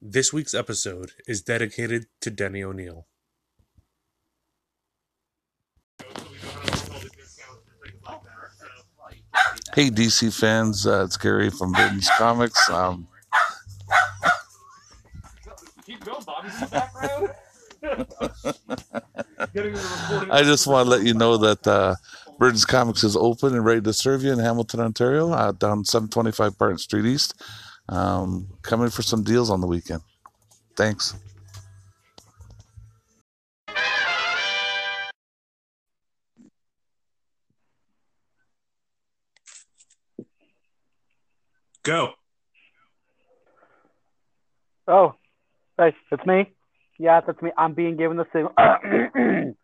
This week's episode is dedicated to Denny O'Neil. Hey, DC fans, uh, it's Gary from Burton's Comics. Um, Keep going, Bobby's in the background. Getting the recording. I just want to let you know that uh, Burton's Comics is open and ready to serve you in Hamilton, Ontario, uh, down 725 Barton Street East. Um, come in for some deals on the weekend. Thanks. Go. Oh, hey, it's me. Yeah, that's me. I'm being given the signal.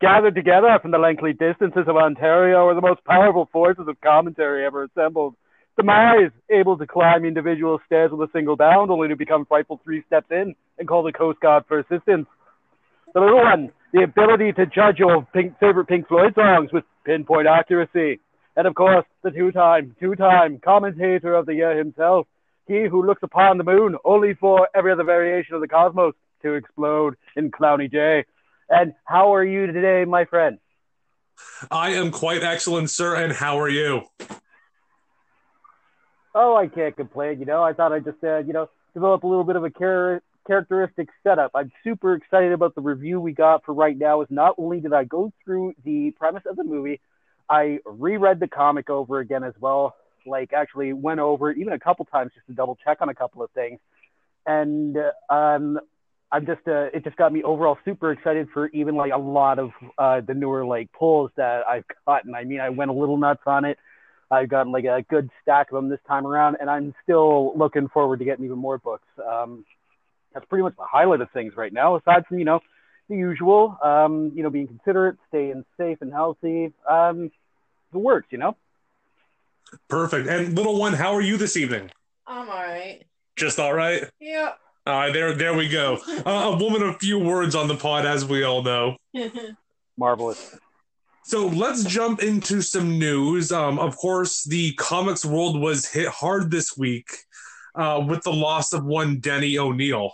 Gathered together from the lengthy distances of Ontario are the most powerful forces of commentary ever assembled. Demise, able to climb individual stairs with a single bound, only to become frightful three steps in and call the Coast Guard for assistance. The little one, the ability to judge your pink, favorite Pink Floyd songs with pinpoint accuracy. And of course, the two-time, two-time commentator of the year himself, he who looks upon the moon only for every other variation of the cosmos to explode in Klowny J. And how are you today, my friend? I am quite excellent, sir. And how are you? Oh, I can't complain. You know, I thought I'd just, uh, you know, develop a little bit of a char- characteristic setup. I'm super excited about the review we got for right now. Is not only did I go through the premise of the movie, I reread the comic over again as well. Like, actually went over it even a couple times just to double check on a couple of things. And um, I'm just, uh, it just got me overall super excited for even like a lot of uh, the newer like pulls that I've gotten. I mean, I went a little nuts on it. I've gotten like a good stack of them this time around, and I'm still looking forward to getting even more books. Um, that's pretty much the highlight of things right now, aside from you know the usual, um, you know, being considerate, staying safe and healthy. Um, it works, you know. Perfect. And little one, how are you this evening? I'm alright. Just all right. Yeah. All right, there, there we go. Uh, a woman of few words on the pod, as we all know. Marvelous. So let's jump into some news. Um, of course, the comics world was hit hard this week uh, with the loss of one Denny O'Neil.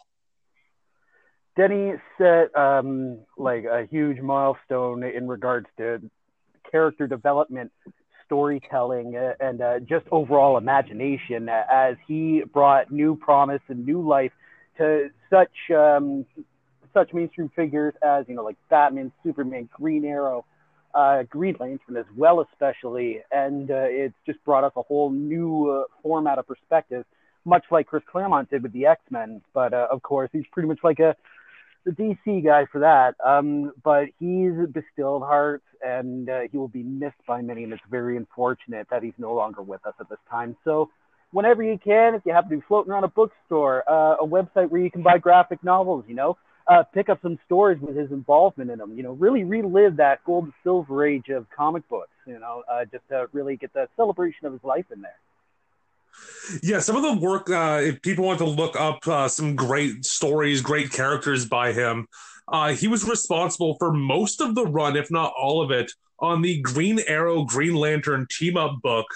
Denny set um, like a huge milestone in regards to character development, storytelling, uh, and uh, just overall imagination uh, as he brought new promise and new life to such um, such mainstream figures as you know like Batman, Superman, Green Arrow, uh, Green Lantern as well, especially, and uh, it's just brought us a whole new uh, format of perspective, much like Chris Claremont did with the X Men. But uh, of course, he's pretty much like a the DC guy for that. Um, but he's a distilled hearts, and uh, he will be missed by many, and it's very unfortunate that he's no longer with us at this time. So. Whenever you can, if you happen to be floating around a bookstore, uh, a website where you can buy graphic novels, you know, uh, pick up some stories with his involvement in them. You know, really relive that gold and silver age of comic books. You know, uh, just to really get the celebration of his life in there. Yeah, some of the work, uh, if people want to look up uh, some great stories, great characters by him, uh, he was responsible for most of the run, if not all of it, on the Green Arrow, Green Lantern team up book,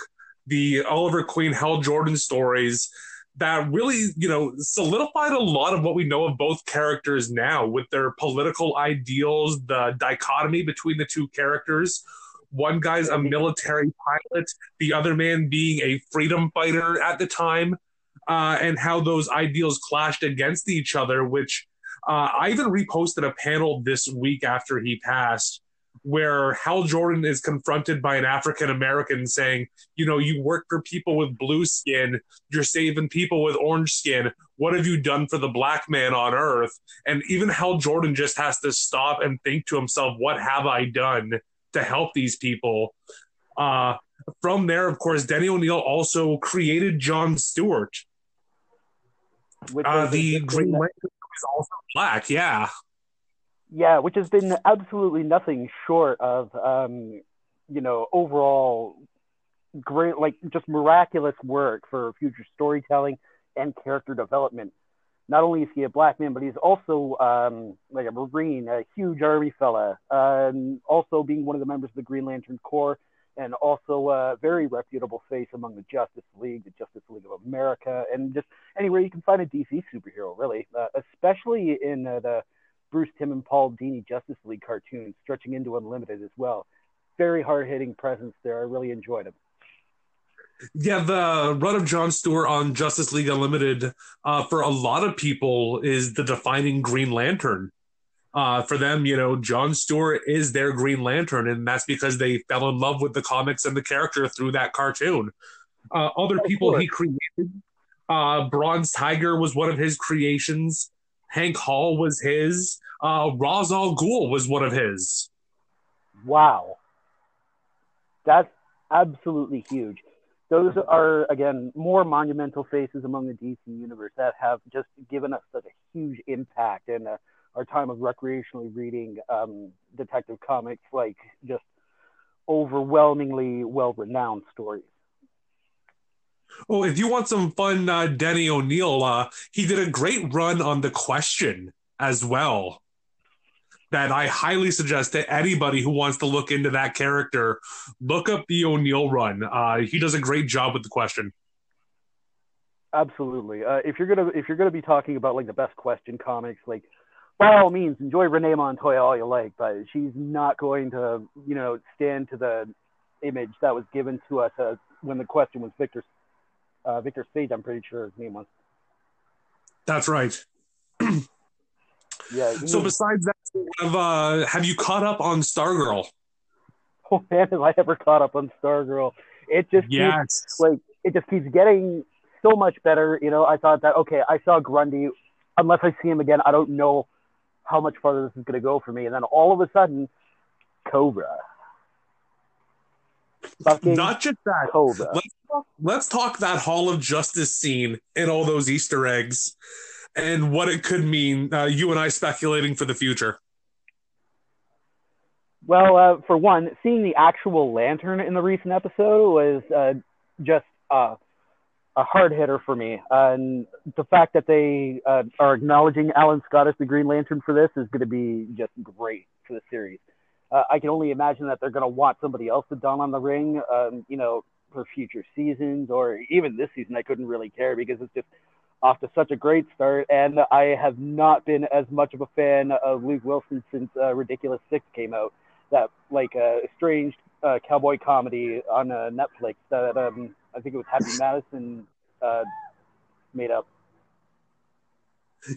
the Oliver Queen, Hal Jordan stories that really, you know, solidified a lot of what we know of both characters now with their political ideals, the dichotomy between the two characters. One guy's a military pilot, the other man being a freedom fighter at the time, uh, and how those ideals clashed against each other. Which uh, I even reposted a panel this week after he passed where Hal Jordan is confronted by an African American saying, you know, you work for people with blue skin, you're saving people with orange skin. What have you done for the black man on earth? And even Hal Jordan just has to stop and think to himself, what have I done to help these people? Uh, from there, of course, Denny O'Neil also created John Stewart. Which Uh, the Green Lantern is also black, yeah. Yeah, which has been absolutely nothing short of, um, you know, overall great, like just miraculous work for future storytelling and character development. Not only is he a black man, but he's also um, like a Marine, a huge army fella, um, also being one of the members of the Green Lantern Corps, and also a very reputable face among the Justice League, the Justice League of America, and just anywhere you can find a DC superhero, really, uh, especially in uh, the Bruce Timm and Paul Dini Justice League cartoons, stretching into Unlimited as well. Very hard hitting presence there. I really enjoyed him. Yeah, the run of John Stewart on Justice League Unlimited uh, for a lot of people is the defining Green Lantern. Uh, for them, you know, John Stewart is their Green Lantern, and that's because they fell in love with the comics and the character through that cartoon. Uh, other people he created, uh, Bronze Tiger was one of his creations. Hank Hall was his. Uh, Ra's al Ghul was one of his. Wow, that's absolutely huge those are again more monumental faces among the DC universe that have just given us such a huge impact in uh, our time of recreationally reading um, detective comics, like just overwhelmingly well-renowned stories. Oh, if you want some fun, uh, Denny O'Neil, uh, he did a great run on the question as well that I highly suggest to anybody who wants to look into that character, look up the O'Neil run. Uh, he does a great job with the question. Absolutely. Uh, if you're gonna if you're gonna be talking about like the best question comics, like by all means enjoy Renee Montoya all you like, but she's not going to you know stand to the image that was given to us uh, when the question was Victor uh, Victor Sage. I'm pretty sure his name was. That's right. yeah. So besides that, have uh, have you caught up on Stargirl? Oh man, have I ever caught up on Stargirl? It just yes. keeps, like it just keeps getting so much better. You know, I thought that okay, I saw Grundy. Unless I see him again, I don't know how much farther this is going to go for me. And then all of a sudden, Cobra. Fucking Not just that. Cobra. Let's let's talk that Hall of Justice scene and all those Easter eggs and what it could mean. Uh, you and I speculating for the future. Well, uh, for one, seeing the actual lantern in the recent episode was uh, just uh, a hard hitter for me. and the fact that they uh, are acknowledging Alan Scott as the Green Lantern for this is going to be just great for the series. Uh, I can only imagine that they're going to want somebody else to don on the ring, um, you know, for future seasons or even this season. I couldn't really care because it's just off to such a great start. And I have not been as much of a fan of Luke Wilson since uh, Ridiculous Six came out. That like uh, strange uh, cowboy comedy on uh, Netflix that um, I think it was Happy Madison uh, made up.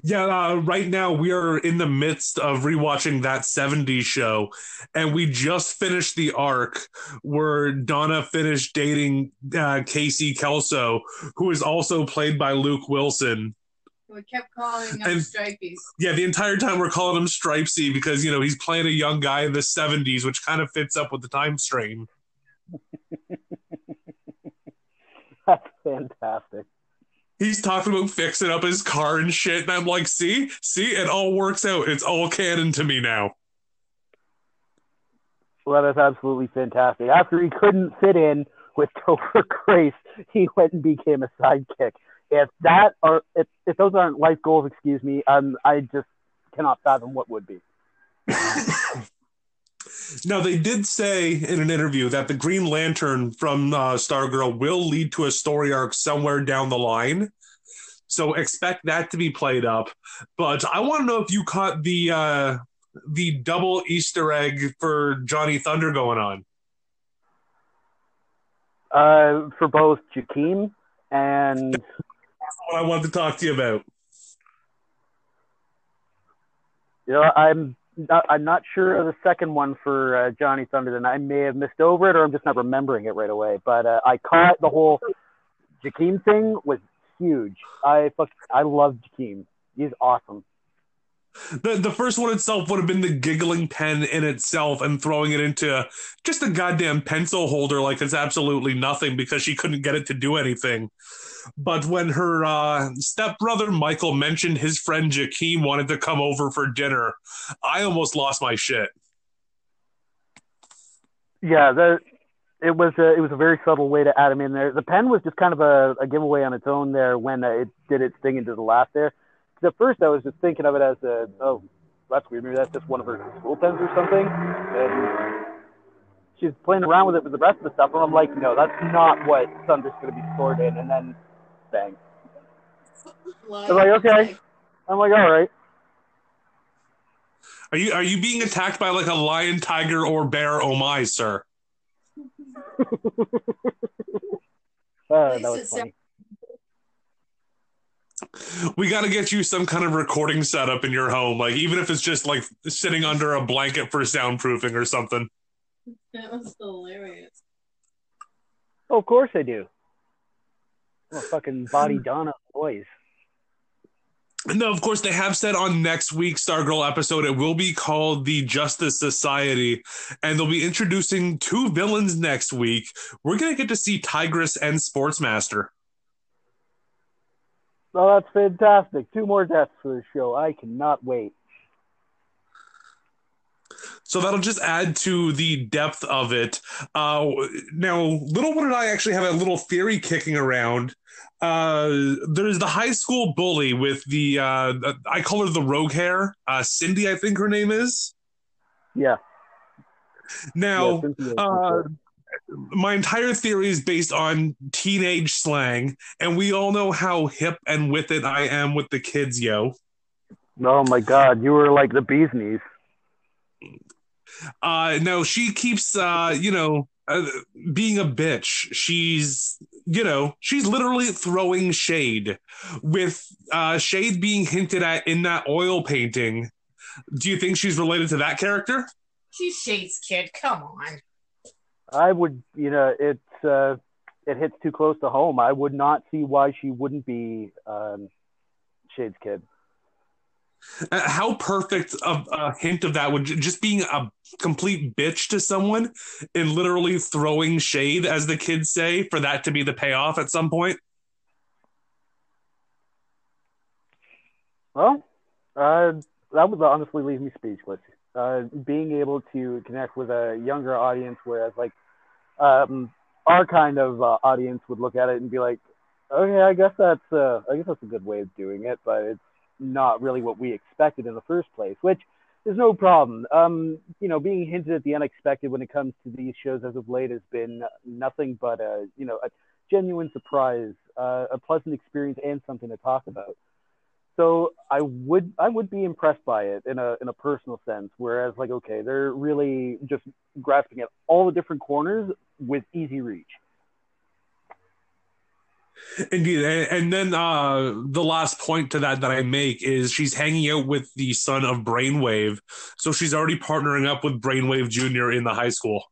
Yeah, uh, right now we are in the midst of rewatching that 70s show, and we just finished the arc where Donna finished dating uh, Casey Kelso, who is also played by Luke Wilson. We kept calling him and, Stripesy. Yeah, the entire time we're calling him Stripesy because, you know, he's playing a young guy in the 70s, which kind of fits up with the time stream. That's fantastic he's talking about fixing up his car and shit. And I'm like, see, see, it all works out. It's all canon to me now. Well, that's absolutely fantastic. After he couldn't fit in with Topher Grace, he went and became a sidekick. If that are if, if those aren't life goals, excuse me, um, I just cannot fathom what would be. Now, they did say in an interview that the Green Lantern from uh, Stargirl will lead to a story arc somewhere down the line. So expect that to be played up. But I want to know if you caught the uh, the double Easter egg for Johnny Thunder going on. Uh, for both Jakeem and That's what I wanted to talk to you about. You know, I'm I'm not sure of the second one for uh, Johnny Thunder. Then I may have missed over it, or I'm just not remembering it right away. But uh, I caught the whole Jakeem thing was huge. I fuck, I love Jakeem. He's awesome. The the first one itself would have been the giggling pen in itself and throwing it into just a goddamn pencil holder like it's absolutely nothing because she couldn't get it to do anything. But when her uh, stepbrother Michael mentioned his friend Jakeem wanted to come over for dinner, I almost lost my shit. Yeah, the, it was a, it was a very subtle way to add him in there. The pen was just kind of a, a giveaway on its own there when it did its thing into the last there. At first I was just thinking of it as a oh that's weird maybe that's just one of her school pens or something. And she's playing around with it with the rest of the stuff, and I'm like, no, that's not what Thunder's going to be stored in. And then, bang. I'm like, okay. I'm like, all right. Are you are you being attacked by like a lion, tiger, or bear? Oh my, sir. Uh, that was funny. We got to get you some kind of recording setup in your home, like even if it's just like sitting under a blanket for soundproofing or something. That was hilarious. Oh, of course I do. I'm a fucking body Donna boys. No, of course they have said on next week's Stargirl episode it will be called the Justice Society, and they'll be introducing two villains next week. We're gonna get to see Tigress and Sportsmaster. Oh, that's fantastic. Two more deaths for the show. I cannot wait. So that'll just add to the depth of it. Uh, now, little one and I actually have a little theory kicking around. Uh, there's the high school bully with the uh, I call her the rogue hair, uh, Cindy, I think her name is. Yeah. Now, Yeah, Cynthia is for sure. my entire theory is based on teenage slang, and we all know how hip and with it I am with the kids, yo. Oh my god, you were like the bee's knees. Uh, no, she keeps, uh, you know, uh, being a bitch. She's, you know, she's literally throwing shade with uh, shade being hinted at in that oil painting. Do you think she's related to that character? She's Shade's kid. Come on. I would, you know, it's uh, it hits too close to home. I would not see why she wouldn't be um, Shade's kid. Uh, how perfect a, a hint of that would just being a complete bitch to someone and literally throwing shade, as the kids say, for that to be the payoff at some point. Well, uh, that would honestly leave me speechless. Uh, being able to connect with a younger audience, whereas like um, our kind of uh, audience would look at it and be like, "Okay, I guess that's uh, I guess that's a good way of doing it," but it's not really what we expected in the first place, which is no problem. Um, you know, being hinted at the unexpected when it comes to these shows as of late has been nothing but a you know a genuine surprise, uh, a pleasant experience, and something to talk about. So I would I would be impressed by it in a in a personal sense. Whereas like okay, they're really just grasping at all the different corners with easy reach. Indeed, and and then uh, the last point to that that I make is she's hanging out with the son of Brainwave, so she's already partnering up with Brainwave Junior in the high school.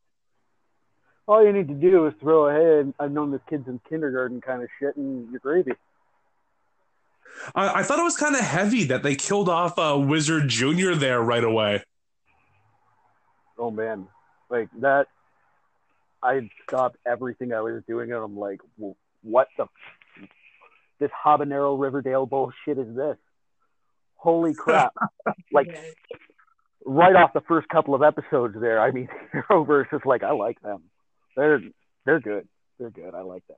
All you need to do is throw a hey, I've known this kid since kindergarten kind of shit, and you're gravy. I, I thought it was kind of heavy that they killed off uh, Wizard Junior there right away. Oh man, like that. I stopped everything I was doing, and I'm like, what the? This habanero Riverdale bullshit is this? Holy crap! like right off the first couple of episodes there. I mean, Arrowverse is like, I like them. They're they're good. They're good. I like them.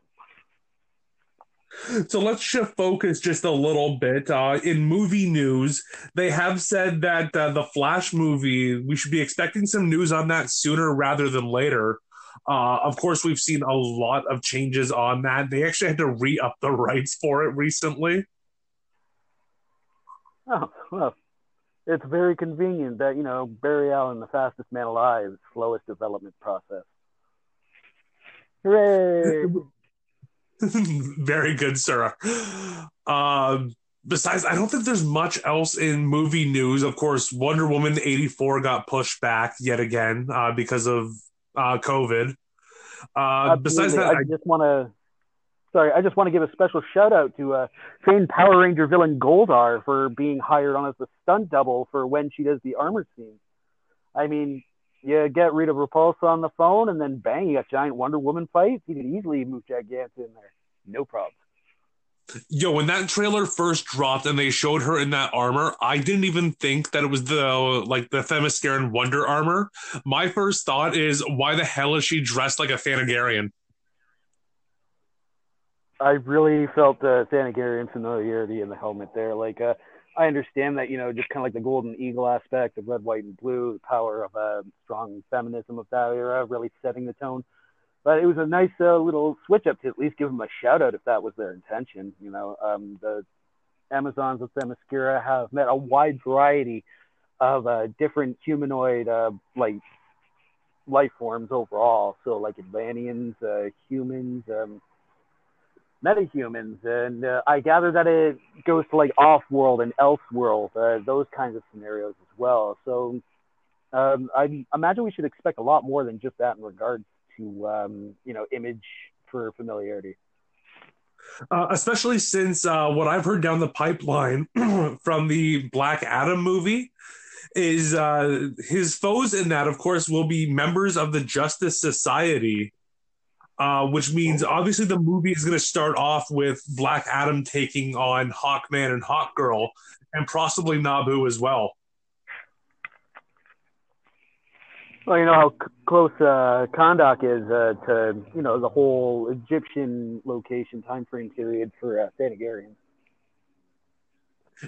So let's shift focus just a little bit. Uh, in movie news, they have said that uh, the Flash movie, we should be expecting some news on that sooner rather than later. Uh, of course, we've seen a lot of changes on that. They actually had to re up the rights for it recently. Oh well, it's very convenient that you know Barry Allen, the fastest man alive, slowest development process. Hooray! Very good, sir. Um, besides, I don't think there's much else in movie news. Of course, Wonder Woman 84 got pushed back yet again uh, because of uh, COVID. Uh, besides that, I just want to. Sorry, I just want to give a special shout out to uh, famed Power Ranger villain Goldar for being hired on as the stunt double for when she does the armor scene. I mean, you get Rita Repulsa on the phone, and then bang, you got giant Wonder Woman fights. You could easily move Jack Gance in there, no problem. Yo, when that trailer first dropped and they showed her in that armor, I didn't even think that it was the like the Themysciran Wonder armor. My first thought is, why the hell is she dressed like a Thanagarian? I really felt the Thanagarian familiarity in the helmet there. Like, uh, I understand that you know just kind of like the golden eagle aspect of red, white, and blue, the power of a strong feminism of that era, really setting the tone. But it was a nice uh, little switch up to at least give them a shout out if that was their intention. You know, um, the Amazons of Themyscira have met a wide variety of uh, different humanoid uh, like life forms overall. So like Atlanteans, uh, humans, um, metahumans, and uh, I gather that it goes to like off-world and else-world, uh, those kinds of scenarios as well. So um, I imagine we should expect a lot more than just that in regards to um, you know image for familiarity. Uh, especially since uh, what I've heard down the pipeline from the Black Adam movie is uh, his foes in that, of course, will be members of the Justice Society, uh, which means obviously the movie is going to start off with Black Adam taking on Hawkman and Hawkgirl, and possibly Nabu as well. Well, you know how c- close uh, Kahndaq is uh, to you know the whole Egyptian location time frame period for uh, Thanagarians.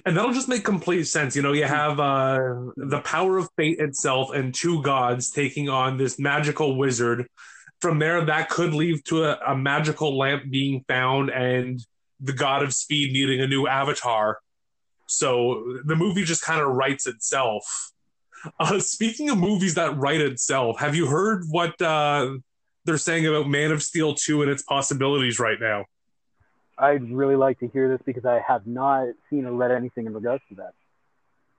And that'll just make complete sense. You know, you have uh, the power of fate itself and two gods taking on this magical wizard. From there, that could lead to a, a magical lamp being found and the god of speed needing a new avatar. So the movie just kind of writes itself. Uh, speaking of movies that write itself, have you heard what uh, they're saying about Man of Steel 2 and its possibilities right now? I'd really like to hear this because I have not seen or read anything in regards to that.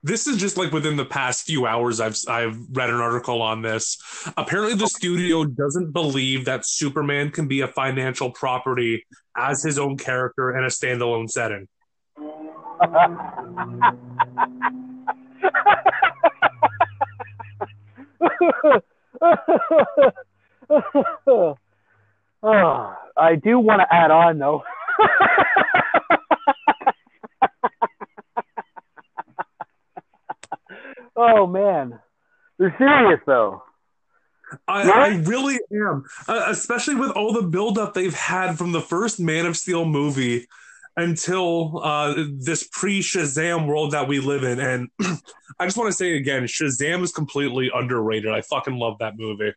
This is just like within the past few hours I've I've read an article on this. Apparently the studio doesn't believe that Superman can be a financial property as his own character in a standalone setting. oh, I do want to add on though. oh man, they're serious though. I, I really am, uh, especially with all the buildup they've had from the first Man of Steel movie until uh, this pre Shazam world that we live in. And I just want to say again, Shazam is completely underrated. I fucking love that movie.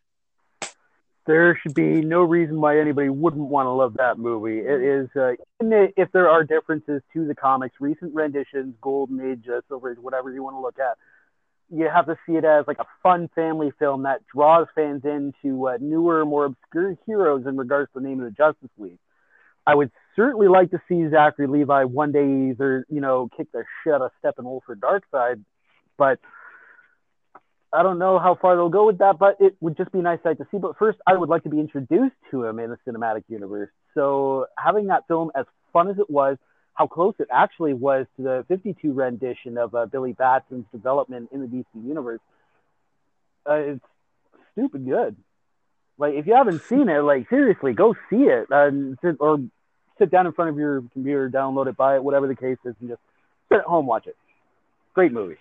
There should be no reason why anybody wouldn't want to love that movie. It is, uh, even if there are differences to the comics, recent renditions, Golden Age, uh, Silver Age, whatever you want to look at, you have to see it as like a fun family film that draws fans into uh, newer, more obscure heroes in regards to the name of the Justice League. I would certainly like to see Zachary Levi one day either, you know, kick the shit out of Steppenwolf or Darkseid, but I don't know how far they'll go with that, but it would just be a nice sight to see. But first, I would like to be introduced to him in the cinematic universe. So having that film, as fun as it was, how close it actually was to the 52 rendition of uh, Billy Batson's development in the DC universe, uh, it's stupid good. Like if you haven't seen it, like seriously, go see it, uh, or sit down in front of your computer, download it, buy it, whatever the case is, and just sit at home watch it. Great movie.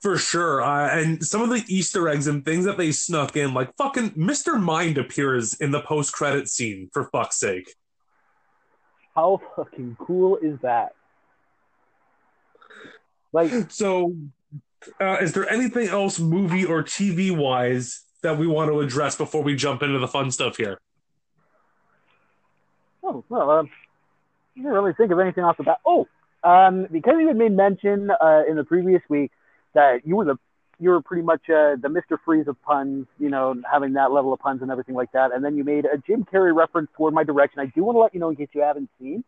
For sure. Uh, and some of the Easter eggs and things that they snuck in, like fucking Mr. Mind appears in the post credit scene, for fuck's sake. How fucking cool is that? Like, So, uh, is there anything else, movie or TV wise, that we want to address before we jump into the fun stuff here? oh, well, um, I didn't really think of anything off the bat. Oh, um, because you had made mention uh, in the previous week that you were the you were pretty much uh, the Mr. Freeze of puns, you know, having that level of puns and everything like that. And then you made a Jim Carrey reference toward my direction. I do want to let you know, in case you haven't seen,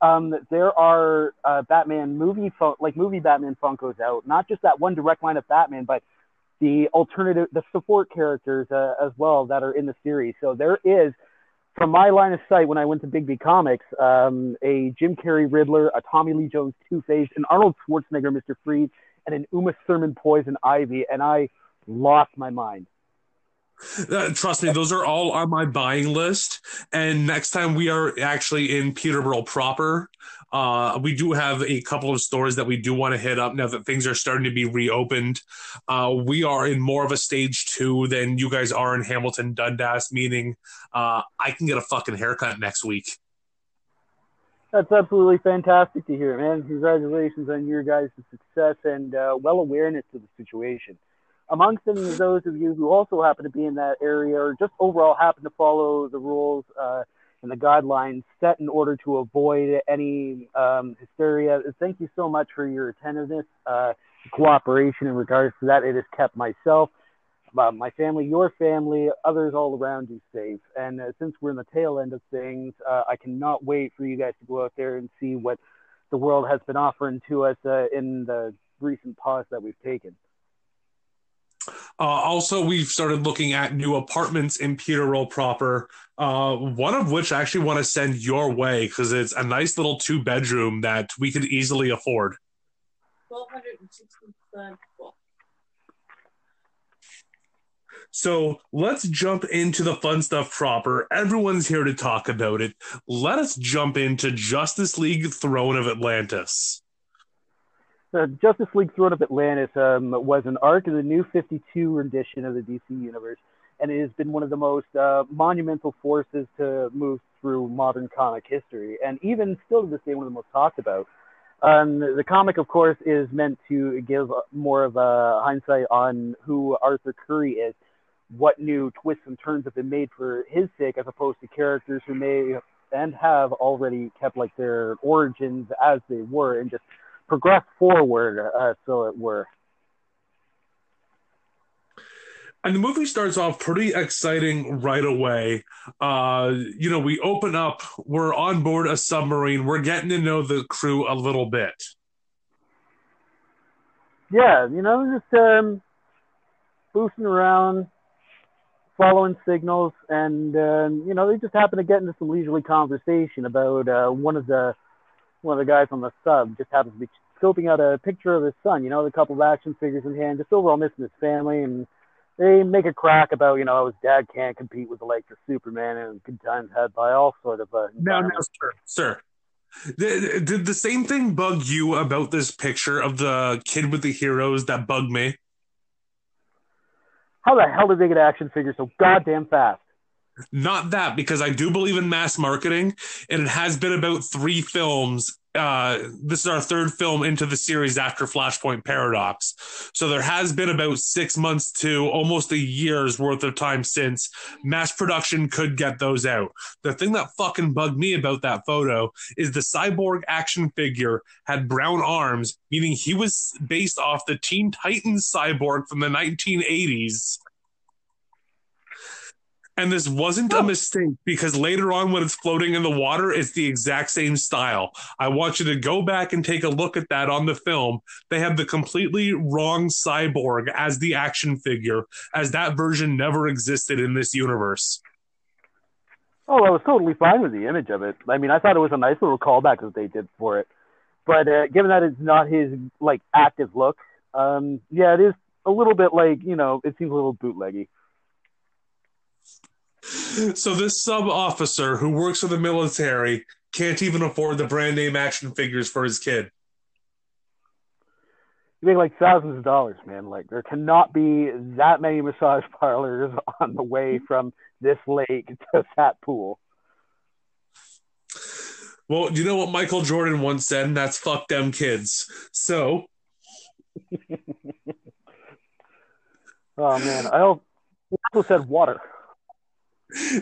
um, there are uh, Batman movie fun- like movie Batman Funkos out. Not just that one direct line of Batman, but the alternative, the support characters uh, as well that are in the series. So there is, from my line of sight, when I went to Big Comics, um, a Jim Carrey Riddler, a Tommy Lee Jones Two Face, an Arnold Schwarzenegger Mr. Freeze, and an Uma Thurman Poison Ivy, and I lost my mind. Uh, trust me, those are all on my buying list. And next time we are actually in Peterborough proper, uh, we do have a couple of stores that we do want to hit up now that things are starting to be reopened. Uh, we are in more of a stage two than you guys are in Hamilton Dundas, meaning uh, I can get a fucking haircut next week. That's absolutely fantastic to hear, man. Congratulations on your guys' success and uh, well awareness to the situation. Amongst of those of you who also happen to be in that area or just overall happen to follow the rules uh, and the guidelines set in order to avoid any um, hysteria, thank you so much for your attentiveness, uh, cooperation in regards to that. It has kept myself, uh, my family, your family, others all around you safe. And uh, since we're in the tail end of things, uh, I cannot wait for you guys to go out there and see what the world has been offering to us uh, in the recent pause that we've taken. Uh, also, we've started looking at new apartments in Peterborough proper. Uh, one of which I actually want to send your way because it's a nice little two bedroom that we could easily afford. Twelve hundred and sixty-five. So let's jump into the fun stuff proper. Everyone's here to talk about it. Let us jump into Justice League Throne of Atlantis. The Justice League Throne of Atlantis um, was an arc of the new 52 rendition of the DC Universe, and it has been one of the most uh, monumental forces to move through modern comic history, and even still to this day, one of the most talked about. Um, the comic, of course, is meant to give more of a hindsight on who Arthur Curry is, what new twists and turns have been made for his sake, as opposed to characters who may and have already kept like their origins as they were and just progress forward, uh, so it were. And the movie starts off pretty exciting right away. Uh, you know, we open up, we're on board a submarine, we're getting to know the crew a little bit. Yeah, you know, just um, boosting around, following signals, and uh, you know, they just happen to get into some leisurely conversation about uh, one of the one of the guys on the sub just happens to be scoping out a picture of his son, you know, the couple of action figures in hand, just overall missing his family. And they make a crack about, you know, his dad can't compete with the likes of Superman and good times had by all sort of. Uh, no, now, sir, sir. Did, did the same thing bug you about this picture of the kid with the heroes that bugged me? How the hell did they get action figures so goddamn fast? Not that, because I do believe in mass marketing, and it has been about three films. Uh, this is our third film into the series after Flashpoint Paradox. So there has been about six months to almost a year's worth of time since mass production could get those out. The thing that fucking bugged me about that photo is the cyborg action figure had brown arms, meaning he was based off the Teen Titans cyborg from the 1980s. And this wasn't a mistake because later on, when it's floating in the water, it's the exact same style. I want you to go back and take a look at that on the film. They have the completely wrong cyborg as the action figure, as that version never existed in this universe. Oh, I was totally fine with the image of it. I mean, I thought it was a nice little callback that they did for it. But uh, given that it's not his like active look, um, yeah, it is a little bit like you know, it seems a little bootleggy. So this sub officer who works for the military can't even afford the brand name action figures for his kid. You make like thousands of dollars, man. Like there cannot be that many massage parlors on the way from this lake to that pool. Well, you know what Michael Jordan once said, and that's fuck them kids. So Oh man, I also said water.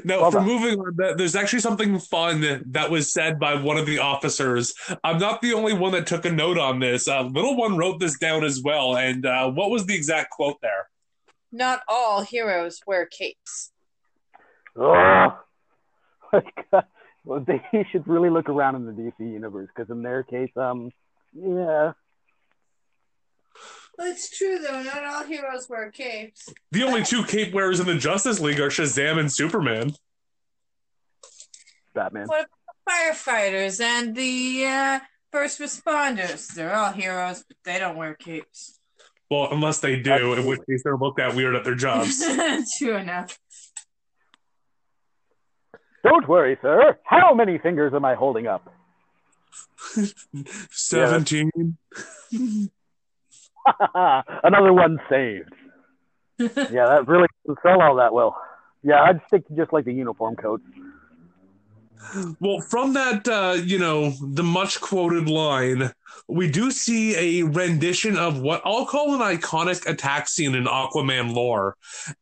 No, Well for done. moving on, there's actually something fun that was said by one of the officers. I'm not the only one that took a note on this. Uh, Little one wrote this down as well. And uh, what was the exact quote there? Not all heroes wear capes. Oh, like, well, they should really look around in the DC universe because in their case, um, yeah, Well, it's true though. Not all heroes wear capes. The only two cape wearers in the Justice League are Shazam and Superman. Batman. What about firefighters and the uh, first responders? They're all heroes, but they don't wear capes. Well, unless they do, in which case they're looked at weird at their jobs. true enough. Don't worry, sir. How many fingers am I holding up? 17. Another one saved. yeah, that really doesn't sell all that well. Yeah, I'd stick to just like the uniform coats. Well, from that, uh, you know, the much quoted line, we do see a rendition of what I'll call an iconic attack scene in Aquaman lore,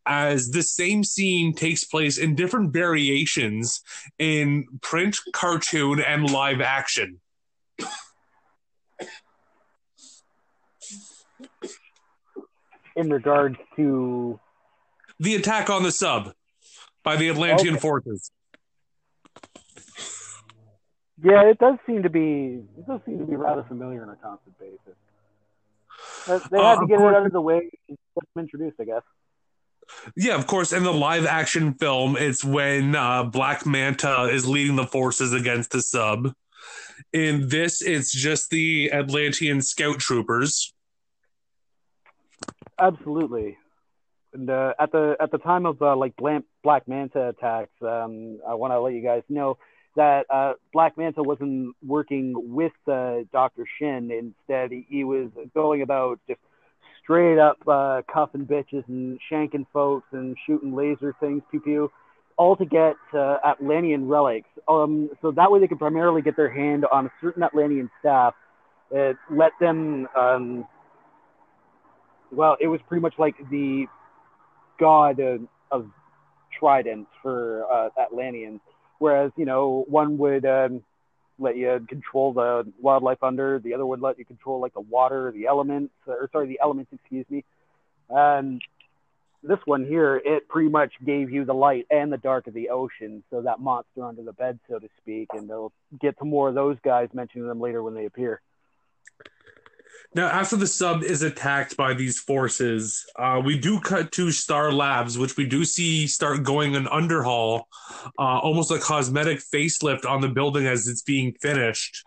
as the same scene takes place in different variations in print, cartoon, and live action. In regards to The attack on the sub by the Atlantean Okay. forces. yeah, it does seem to be it does seem to be rather familiar on a constant basis. They Uh, had to of get it out of the way and get them introduced, I guess. Yeah, of course. In the live action film, it's when uh, Black Manta is leading the forces against the sub. In this, it's just the Atlantean scout troopers. Absolutely. And uh, at the at the time of uh, like Black, Manta attacks, um, I want to let you guys know that uh, Black Manta wasn't working with uh, Doctor Shin. Instead, he, he was going about just straight up uh, cuffing bitches and shanking folks and shooting laser things, pew pew, all to get uh, Atlantean relics. Um, so that way they could primarily get their hand on a certain Atlantean staff. It let them um, well, it was pretty much like the god of, of tridents for uh, Atlanteans. Whereas, you know, one would um, let you control the wildlife under, the other would let you control like the water, the elements, or sorry, the elements, excuse me. And this one here, it pretty much gave you the light and the dark of the ocean, so that monster under the bed, so to speak. And they'll get to more of those guys, mentioning them later when they appear. Now, after the sub is attacked by these forces, uh, we do cut to Star Labs, which we do see start going an underhaul, uh, almost a cosmetic facelift on the building as it's being finished.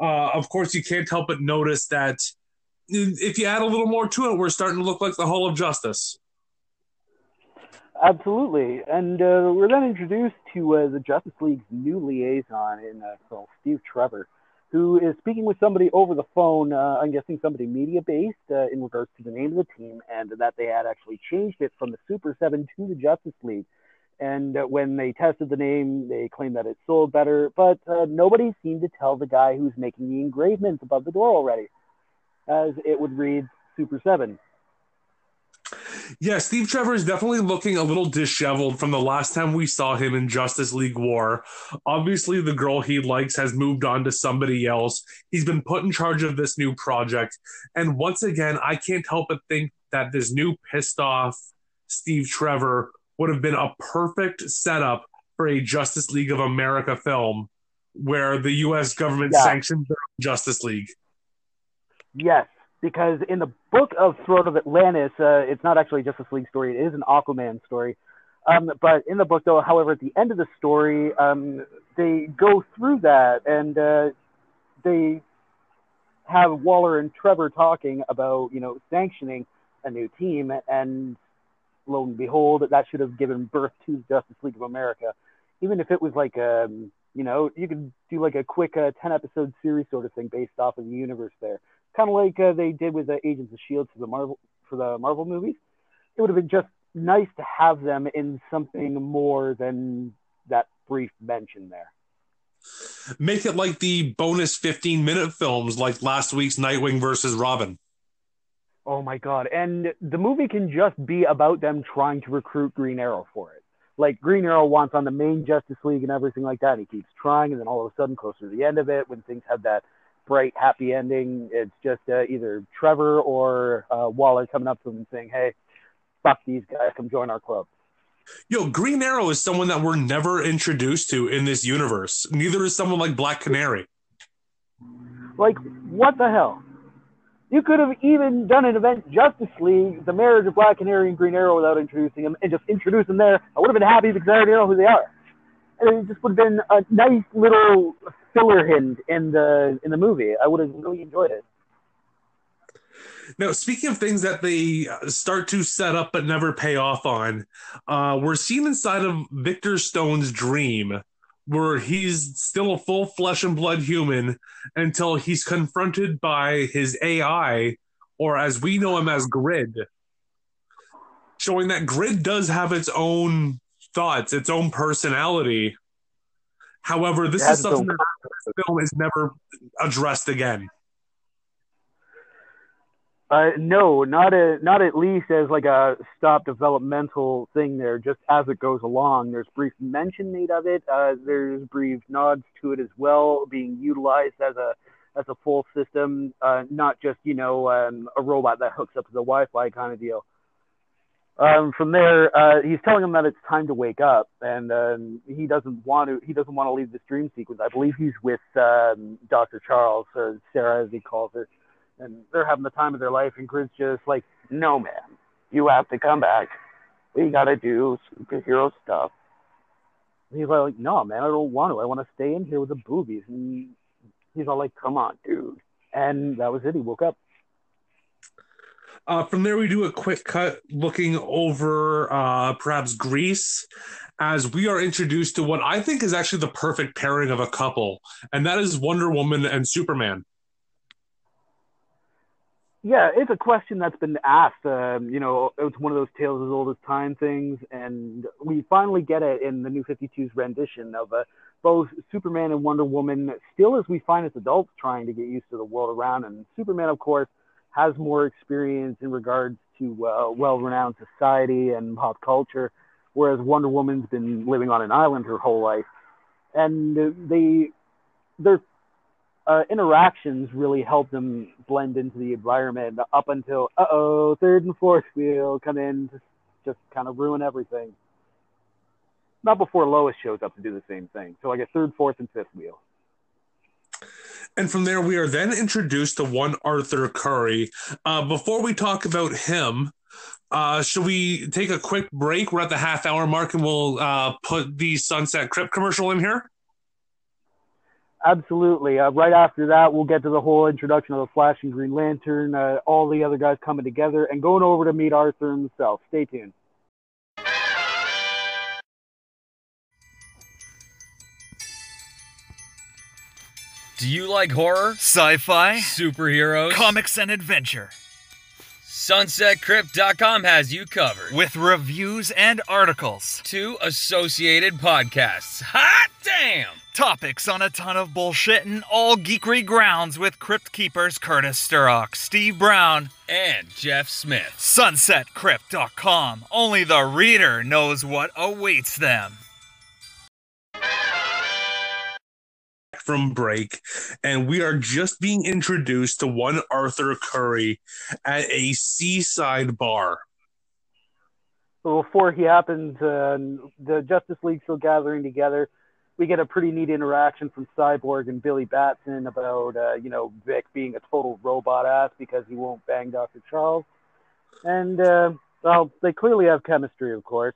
Uh, of course, you can't help but notice that if you add a little more to it, we're starting to look like the Hall of Justice. Absolutely. And uh, we're then introduced to uh, the Justice League's new liaison in uh, Steve Trevor, who is speaking with somebody over the phone, uh, I'm guessing somebody media based, uh, in regards to the name of the team and that they had actually changed it from the Super 7 to the Justice League. And uh, when they tested the name, they claimed that it sold better, but uh, nobody seemed to tell the guy who's making the engravements above the door already, as it would read Super 7. Yeah, Steve Trevor is definitely looking a little disheveled from the last time we saw him in Justice League War. Obviously, the girl he likes has moved on to somebody else. He's been put in charge of this new project. And once again, I can't help but think that this new pissed off Steve Trevor would have been a perfect setup for a Justice League of America film where the US government Yeah. sanctioned Justice League. Yes, because in the book of Throne of Atlantis, uh, it's not actually a Justice League story; it is an Aquaman story. Um, but in the book, though, however, at the end of the story, um, they go through that and uh, they have Waller and Trevor talking about, you know, sanctioning a new team, and lo and behold, that should have given birth to Justice League of America. Even if it was like, um, you know, you could do like a quick uh, ten episode series sort of thing based off of the universe there kind of like uh, they did with the Agents of Shield for the Marvel for the Marvel movies. It would have been just nice to have them in something more than that brief mention there. Make it like the bonus 15 minute films like last week's Nightwing versus Robin. Oh my god! And the movie can just be about them trying to recruit Green Arrow for it. Like Green Arrow wants on the main Justice League and everything like that. He keeps trying, and then all of a sudden, closer to the end of it, when things have that bright, happy ending, it's just uh, either Trevor or uh, Waller coming up to him and saying, "Hey, fuck these guys, come join our club." Yo, Green Arrow is someone that we're never introduced to in this universe. Neither is someone like Black Canary. Like, what the hell? You could have even done an event Justice League, the marriage of Black Canary and Green Arrow without introducing them, and just introduce them there. I would have been happy because I already know who they are. And it just would have been a nice little filler hint in the in the movie. I would have really enjoyed it. Now, speaking of things that they uh, start to set up but never pay off on, uh, we're seen inside of Victor Stone's dream where he's still a full flesh and blood human until he's confronted by his AI, or as we know him as Grid, showing that Grid does have its own thoughts, its own personality. However, this is something that this film is never addressed again. Uh, no, not a, not at least as like a stop developmental thing there. Just as it goes along, there's brief mention made of it. Uh, there's brief nods to it as well, being utilized as a as a full system, uh, not just you know um, a robot that hooks up to the Wi-Fi kind of deal. Um, from there, uh, he's telling him that it's time to wake up, and um, he doesn't want to. He doesn't want to leave this dream sequence. I believe he's with um, Dr. Charles or Sarah, as he calls her and they're having the time of their life. And Grid's just like, no, man, you have to come back. We got to do superhero stuff. And he's like, no, man, I don't want to. I want to stay in here with the boobies. And he's all like, come on, dude. And that was it. He woke up. Uh, from there, we do a quick cut looking over uh, perhaps Greece as we are introduced to what I think is actually the perfect pairing of a couple, and that is Wonder Woman and Superman. Yeah, it's a question that's been asked. Um, you know, it's one of those tales as old as time things, and we finally get it in the New 52's rendition of uh, both Superman and Wonder Woman, still as we find as adults trying to get used to the world around. And Superman, of course, has more experience in regards to uh, well-renowned society and pop culture, whereas Wonder Woman's been living on an island her whole life. And they, they're uh, interactions really help them blend into the environment up until uh oh third and fourth wheel come in to just kind of ruin everything. Not before Lois shows up to do the same thing. So like a third, fourth, and fifth wheel. And from there, we are then introduced to one Arthur Curry. Uh, before we talk about him, uh, should we take a quick break? We're at the half hour mark and we'll uh, put the Sunset Crypt commercial in here. Absolutely. Uh, right after that, we'll get to the whole introduction of the Flash and Green Lantern, uh, all the other guys coming together, and going over to meet Arthur himself. Stay tuned. Do you like horror, Sci fi, superheroes, comics, and adventure. SunsetCrypt.com has you covered. With reviews and articles. Two associated podcasts. Hot damn! Topics on a ton of bullshit and all geekery grounds with Crypt Keepers Curtis Sturrock, Steve Brown, And Jeff Smith. SunsetCrypt.com. Only the reader knows what awaits them. From break, and we are just being introduced to one Arthur Curry at a seaside bar. Before he happens, uh, the Justice League still gathering together. We get a pretty neat interaction from Cyborg and Billy Batson about, uh, you know, Vic being a total robot ass because he won't bang Dr. Charles. And, uh, well, they clearly have chemistry, of course.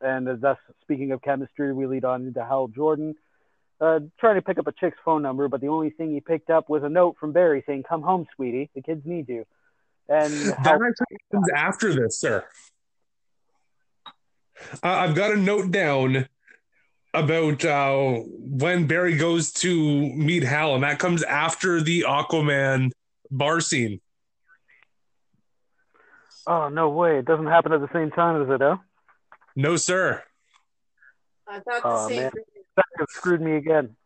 And thus, speaking of chemistry, we lead on into Hal Jordan, uh, trying to pick up a chick's phone number, but the only thing he picked up was a note from Barry saying, "Come home, sweetie. The kids need you." And That actually happens after this, sir. Uh, I've got a note down about uh, when Barry goes to meet Hal, and that comes after the Aquaman bar scene. oh no way! It doesn't happen at the same time does it, huh? No, sir. I thought the Oh, same. man. That have screwed me again.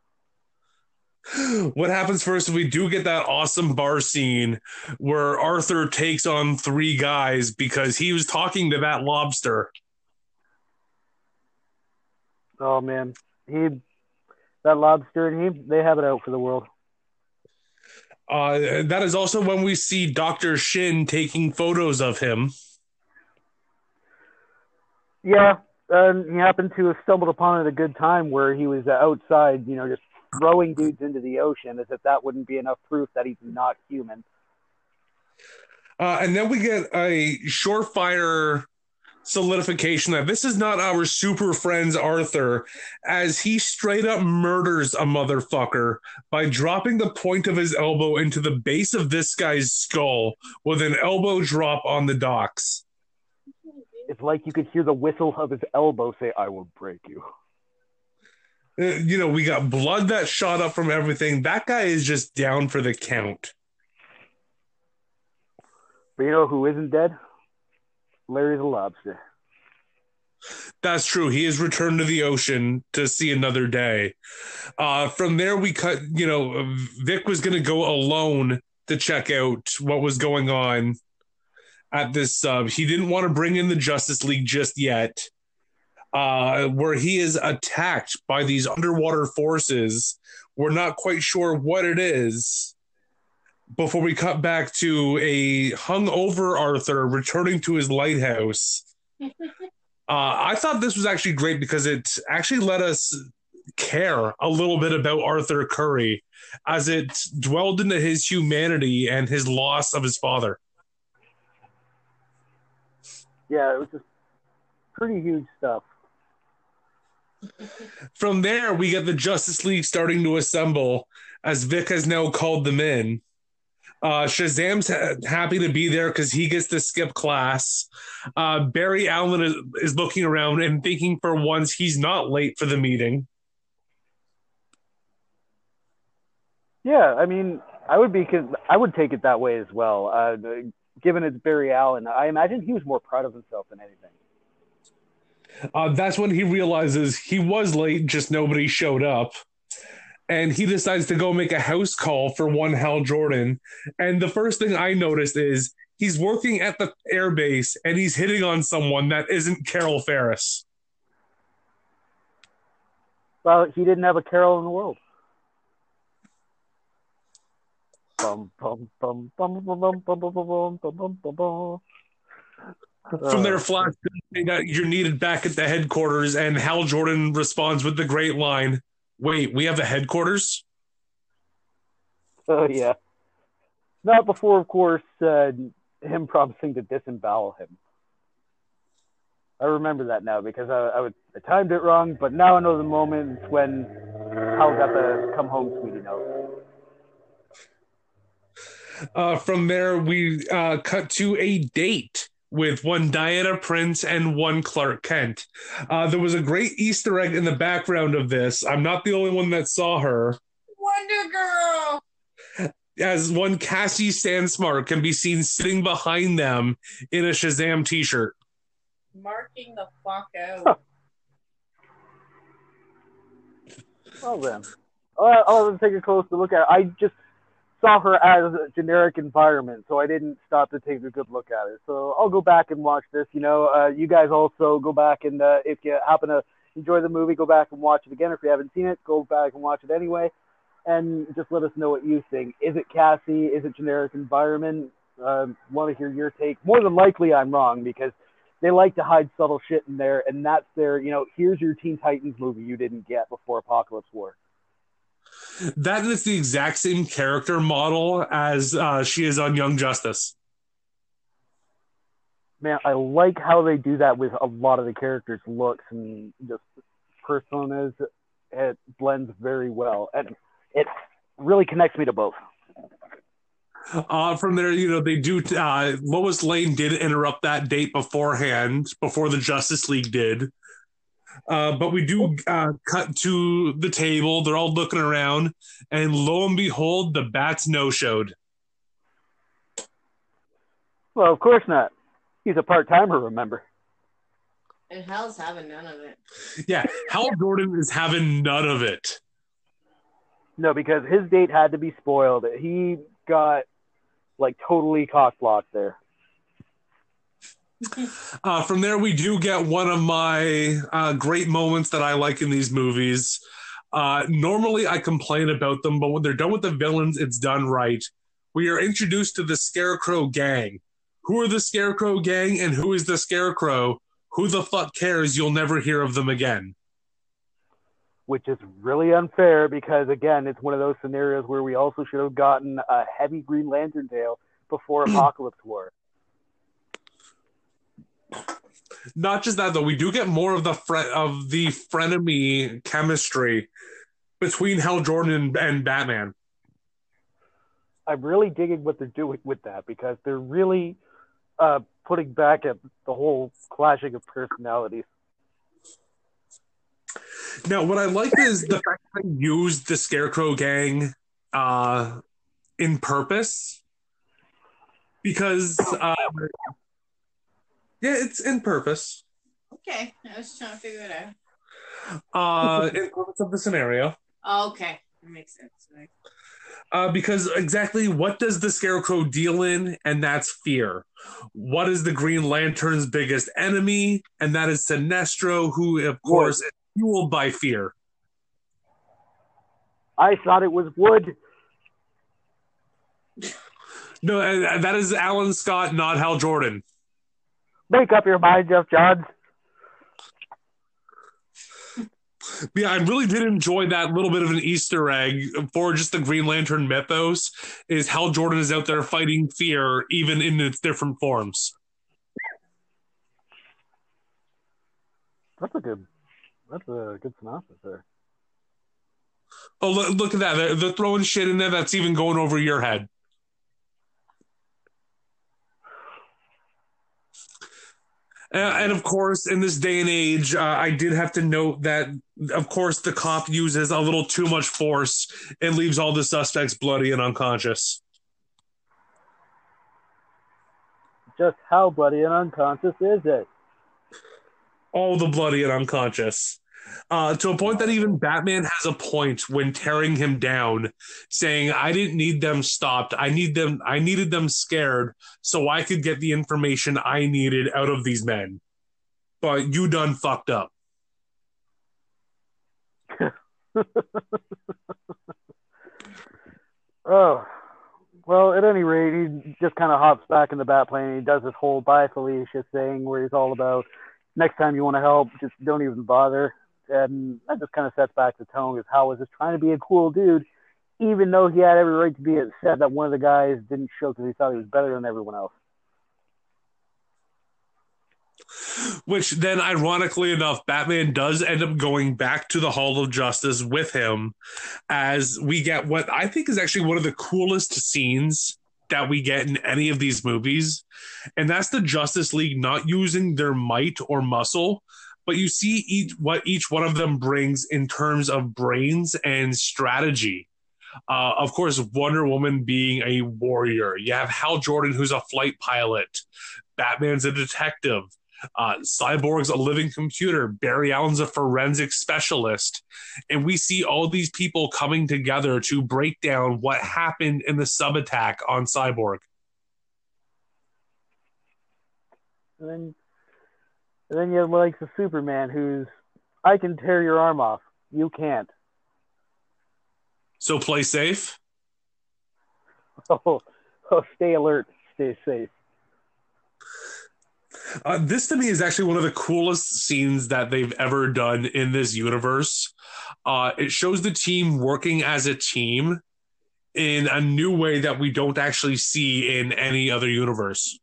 What happens first we do get that awesome bar scene where Arthur takes on three guys because he was talking to that lobster. Oh man, he that lobster and he they have it out for the world. Uh, that is also when we see Dr. Shin taking photos of him. Yeah, um, he happened to have stumbled upon it at a good time where he was outside, you know, just throwing dudes into the ocean, as if that wouldn't be enough proof that he's not human. Uh, and then we get a surefire solidification that this is not our super friends Arthur, as he straight up murders a motherfucker by dropping the point of his elbow into the base of this guy's skull with an elbow drop on the docks. It's like you could hear the whistle of his elbow say, "I will break you." Uh, you know, we got blood that shot up from everything. That guy is just down for the count. But you know who isn't dead? Larry the Lobster. That's true. He has returned to the ocean to see another day. Uh, from there, we cut. You know, Vic was going to go alone to check out what was going on at this sub. He didn't want to bring in the Justice League just yet. Uh, where he is attacked by these underwater forces. We're not quite sure what it is. Before we cut back to a hungover Arthur returning to his lighthouse. Uh, I thought this was actually great because it actually let us care a little bit about Arthur Curry as it dwelled into his humanity and his loss of his father. Yeah, it was just pretty huge stuff. From there, we get the Justice League starting to assemble as Vic has now called them in. Uh, Shazam's ha- happy to be there because he gets to skip class. Uh, Barry Allen is, is looking around and thinking for once he's not late for the meeting. Yeah, I mean, I would be, I would take it that way as well. Uh, given it's Barry Allen, I imagine he was more proud of himself than anything. Uh, that's when he realizes he was late, just nobody showed up. And he decides to go make a house call for one Hal Jordan. And the first thing I noticed is he's working at the airbase and he's hitting on someone that isn't Carol Ferris. Well, he didn't have a Carol in the world. From there, Flash saying that you're needed back at the headquarters, and Hal Jordan responds with the great line Wait, we have a headquarters? Oh yeah. Not before, of course, uh, him promising to disembowel him. I remember that now because I, I, would, I timed it wrong, but now I know the moment when Hal got the "Come Home, Sweetie" note. Uh, from there, we uh, cut to a date with one Diana Prince and one Clark Kent. Uh, there was a great Easter egg in the background of this. I'm not the only one that saw her. Wonder Girl. As one Cassie Sandsmark can be seen sitting behind them in a Shazam t-shirt. Marking the fuck out. Well then, I'll, I'll have to take a closer look at it. I just saw her as a generic environment, so I didn't stop to take a good look at it. So I'll go back and watch this. You know, uh, you guys also go back and uh, if you happen to enjoy the movie, go back and watch it again. If you haven't seen it, go back and watch it anyway, and just let us know what you think. Is it Cassie? Is it generic environment? Uh, Want to hear your take? More than likely, I'm wrong because they like to hide subtle shit in there, and that's their, you know, here's your Teen Titans movie you didn't get before Apokolips War. That is the exact same character model as uh, she is on Young Justice. Man, I like how they do that with a lot of the characters' looks and just personas. It blends very well, and it really connects me to both. Uh, from there, you know, they do. Uh, Lois Lane did interrupt that date beforehand, before the Justice League did. Uh, but we do uh, cut to the table. They're all looking around, and lo and behold, the bats no showed. Well, of course not. He's a part timer, remember? And Hal's having none of it. Yeah, Hal Jordan is having none of it. No, because his date had to be spoiled. He got like totally cock blocked there. Uh, from there, we do get one of my uh, great moments that I like in these movies. Uh, normally, I complain about them, but when they're done with the villains, it's done right. We are introduced to the Scarecrow gang. Who are the Scarecrow gang and who is the Scarecrow? Who the fuck cares? You'll never hear of them again. Which is really unfair because, again, it's one of those scenarios where we also should have gotten a heavy Green Lantern tale before Apokolips War. Not just that though, we do get more of the fre- of the frenemy chemistry between Hal Jordan and, and Batman. I'm really digging what they're doing with that because they're really uh, putting back at the whole clashing of personalities. Now, what I like is the fact that they used the Scarecrow gang uh, in purpose because, uh, yeah, it's in purpose. Okay, I was trying to figure it out. Uh, in purpose of the scenario, Okay, that makes sense. Right. uh, because exactly what does the Scarecrow deal in, and that's fear. What is the Green Lantern's biggest enemy, and that is Sinestro, who, of course, is fueled by fear. I thought it was wood. No, and- and that is Alan Scott, not Hal Jordan. Make up your mind, Geoff Johns. Yeah, I really did enjoy that little bit of an Easter egg for just the Green Lantern mythos. Is Hal Jordan is out there fighting fear, even in its different forms. That's a good. That's a good synopsis there. Oh, look, look at that! They're, they're throwing shit in there that's even going over your head. Uh, and of course, in this day and age, uh, I did have to note that, of course, the cop uses a little too much force and leaves all the suspects bloody and unconscious. Just how bloody and unconscious is it? all the bloody and unconscious. Uh, to a point that even Batman has a point when tearing him down, saying, "I didn't need them stopped. I need them. I needed them scared, so I could get the information I needed out of these men." But you done fucked up. Oh, well, at any rate, he just kind of hops back in the bat plane. And he does this whole "Bye, Felicia" thing where he's all about next time you want to help, just don't even bother. And that just kind of sets back the tone because Hal was just trying to be a cool dude, even though he had every right to be upset that one of the guys didn't show because he thought he was better than everyone else. Which then, ironically enough, Batman does end up going back to the Hall of Justice with him as we get what I think is actually one of the coolest scenes that we get in any of these movies. And that's the Justice League not using their might or muscle, but you see each what each one of them brings in terms of brains and strategy. Uh, of course, Wonder Woman being a warrior. You have Hal Jordan, who's a flight pilot. Batman's a detective. Uh, Cyborg's a living computer. Barry Allen's a forensic specialist. And we see all these people coming together to break down what happened in the sub attack on Cyborg. And then, and then you have like the Superman, who's I can tear your arm off, you can't. So play safe. Oh, oh stay alert, stay safe. Uh, this to me is actually one of the coolest scenes that they've ever done in this universe. Uh, it shows the team working as a team in a new way that we don't actually see in any other universe.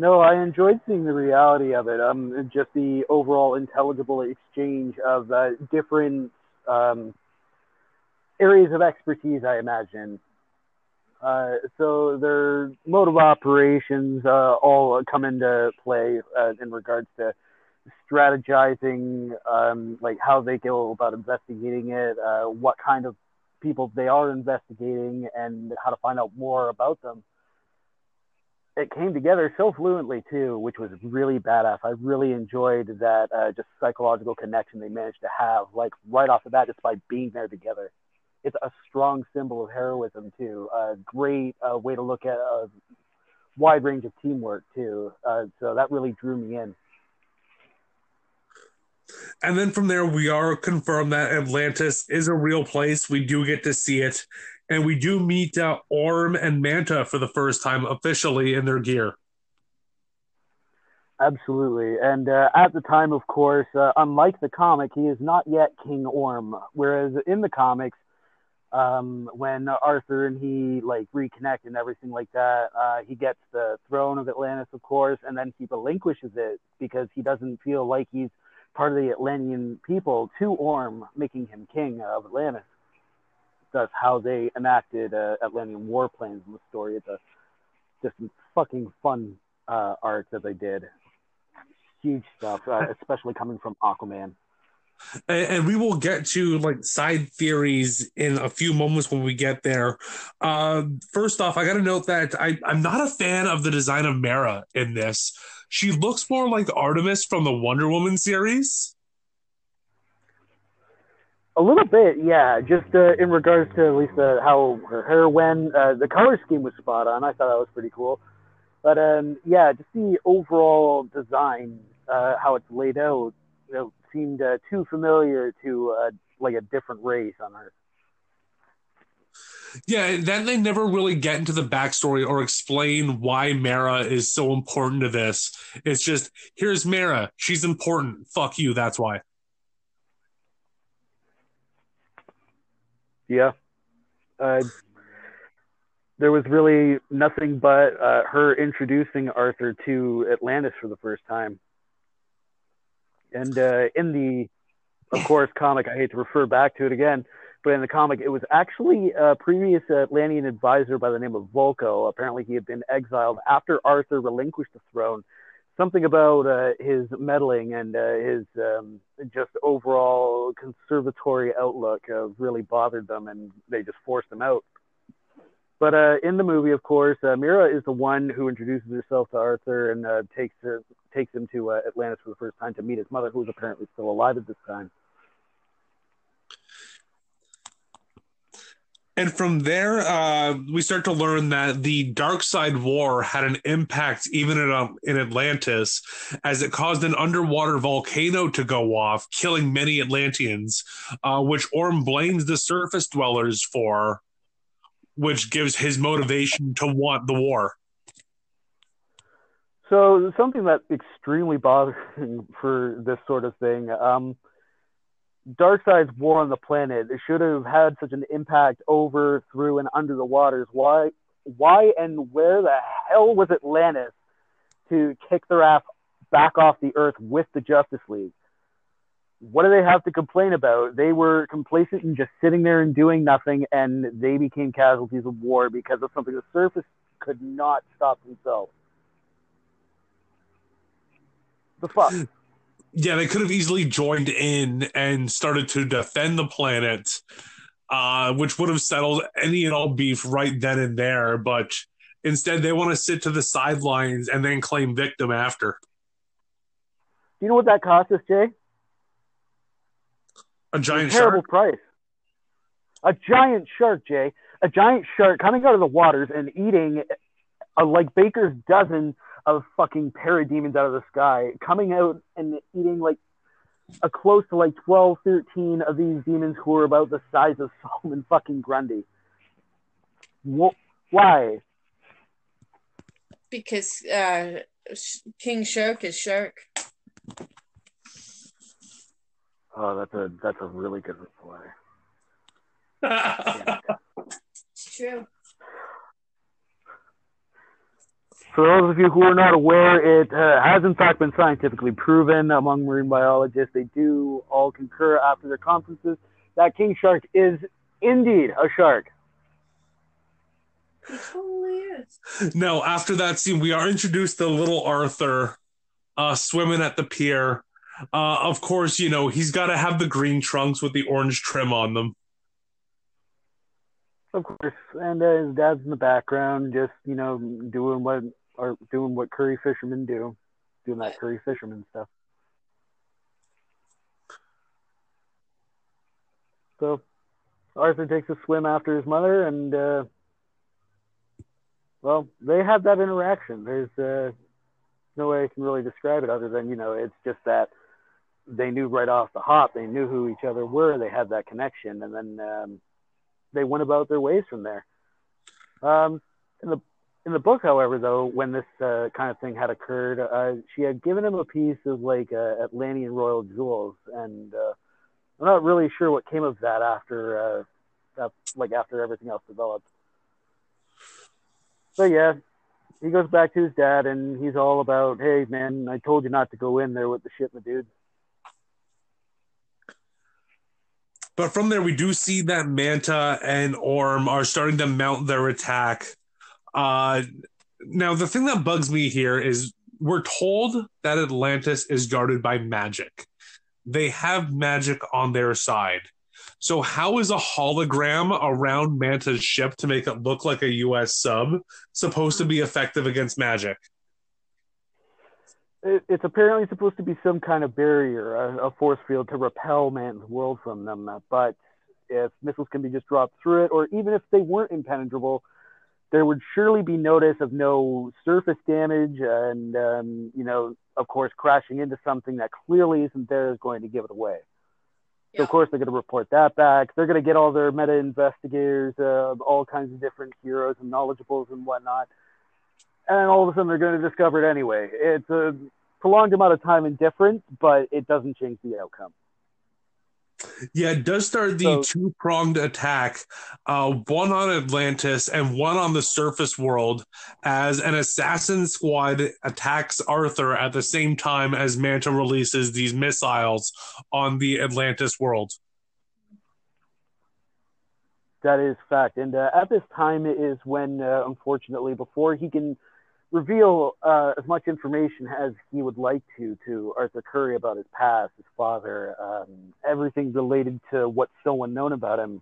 No, I enjoyed seeing the reality of it. Um, just the overall intelligible exchange of uh, different um, areas of expertise. I imagine. Uh, so their mode of operations uh, all come into play uh, in regards to strategizing, um, like how they go about investigating it, uh, what kind of people they are investigating, and how to find out more about them it came together so fluently too, which was really badass. I really enjoyed that uh, just psychological connection they managed to have, like right off the bat, just by being there together. It's a strong symbol of heroism too. A great uh, way to look at a wide range of teamwork too. Uh, so that really drew me in. And then from there, we are confirmed that Atlantis is a real place. We do get to see it. And we do meet uh, Orm and Manta for the first time officially in their gear. Absolutely. And uh, at the time, of course, uh, unlike the comic, he is not yet King Orm. Whereas in the comics, um, when Arthur and he like reconnect and everything like that, uh, he gets the throne of Atlantis, of course, and then he relinquishes it because he doesn't feel like he's part of the Atlantean people to Orm, making him king of Atlantis. That's how they enacted uh, Atlantean warplanes in the story. It's a just fucking fun uh, art that they did. Huge stuff, uh, especially coming from Aquaman. And, and we will get to like side theories in a few moments when we get there. Uh, first off, I got to note that I, I'm not a fan of the design of Mara in this. she looks more like Artemis from the Wonder Woman series. A little bit, yeah. Just uh, in regards to at least uh, how her hair went, uh, the color scheme was spot on. I thought that was pretty cool. But um, yeah, just the overall design, uh, how it's laid out, you know, seemed uh, too familiar to uh, like a different race on Earth. Yeah, then they never really get into the backstory or explain why Mara is so important to this. It's just here's Mara, she's important. Fuck you, that's why. Yeah. Uh, there was really nothing but uh, her introducing Arthur to Atlantis for the first time. And uh, in the, of course, comic, I hate to refer back to it again, but in the comic, it was actually a previous Atlantean advisor by the name of Vulko. Apparently, he had been exiled after Arthur relinquished the throne. Something about uh, his meddling and uh, his um, just overall conservatory outlook uh, really bothered them, and they just forced him out. But uh, in the movie, of course, uh, Mera is the one who introduces herself to Arthur and uh, takes her, takes him to uh, Atlantis for the first time to meet his mother, who is apparently still alive at this time. And from there, uh, we start to learn that the Darkseid War had an impact even in, um, in Atlantis, as it caused an underwater volcano to go off, killing many Atlanteans, uh, which Orm blames the surface dwellers for, which gives his motivation to want the war. So something that's extremely bothering for this sort of thing. Um, Darkseid's war on the planet It should have had such an impact over, through, and under the waters. Why, why, and where the hell was Atlantis to kick their ass back off the Earth with the Justice League? What do they have to complain about? They were complacent and just sitting there and doing nothing, and they became casualties of war because of something the surface could not stop themselves. The fuck. yeah, they could have easily joined in and started to defend the planet, uh, which would have settled any and all beef right then and there. But instead, they want to sit to the sidelines and then claim victim after. Do you know what that cost us, Jay? A giant a terrible shark. price. A giant shark, Jay. A giant shark coming out of the waters and eating a, like Baker's dozen of fucking parademons out of the sky, coming out and eating like a close to like 12, 13 of these demons who are about the size of Solomon fucking Grundy. Wh- why? Because uh, King Shark is Shark. Oh, that's a that's a really good reply. It's true. For those of you who are not aware, it uh, has in fact been scientifically proven among marine biologists. They do all concur after their conferences that king shark is indeed a shark. He totally is. No, after that scene, we are introduced to little Arthur uh, swimming at the pier. Uh, of course, you know, he's got to have the green trunks with the orange trim on them. Of course, and uh, his dad's in the background, just you know, doing what or doing what curry fishermen do, doing that curry fisherman stuff. So, Arthur takes a swim after his mother, and uh, well, they have that interaction. There's uh, no way I can really describe it other than you know, it's just that they knew right off the hop. They knew who each other were. They had that connection, and then um, they went about their ways from there. Um, in the in the book, however, though, when this uh, kind of thing had occurred, uh, she had given him a piece of like uh, Atlantean royal jewels, and uh, I'm not really sure what came of that after, uh, like after everything else developed. So yeah, he goes back to his dad, and he's all about, "Hey, man, I told you not to go in there with the shit, my dude." But from there, we do see that Manta and Orm are starting to mount their attack. Uh, now, the thing that bugs me here is we're told that Atlantis is guarded by magic. They have magic on their side. So, how is a hologram around Manta's ship to make it look like a US sub supposed to be effective against magic? it's apparently supposed to be some kind of barrier, a, a force field to repel man's world from them. But if missiles can be just dropped through it, or even if they weren't impenetrable, there would surely be notice of no surface damage, and um, you know, of course, crashing into something that clearly isn't there is going to give it away. So of course they're going to report that back. They're going to get all their meta investigators, uh, all kinds of different heroes and knowledgeables and whatnot, and all of a sudden they're going to discover it anyway. It's a prolonged amount of time and difference, but it doesn't change the outcome. Yeah, it does start the So- two pronged attack, uh, one on Atlantis and one on the surface world, as an assassin squad attacks Arthur at the same time as Manta releases these missiles on the Atlantis world. That is fact. And uh, at this time is when, uh, unfortunately, before he can reveal uh, as much information as he would like to to Arthur Curry about his past, his father, um, everything related to what's still unknown about him,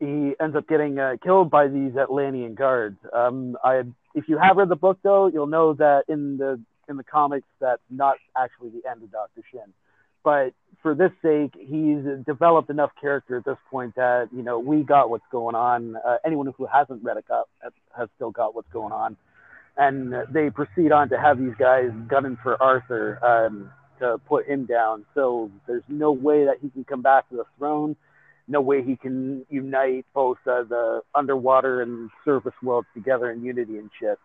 he ends up getting uh, killed by these Atlantean guards. Um, I, if you have read the book, though, you'll know that in the in the comics, that's not actually the end of Doctor Shin. But for this sake, he's developed enough character at this point that you know we got what's going on. Uh, anyone who hasn't read it got, has still got what's going on, and they proceed on to have these guys gunning for Arthur um, to put him down. So there's no way that he can come back to the throne. No way he can unite both uh, the underwater and surface worlds together in unity and shit.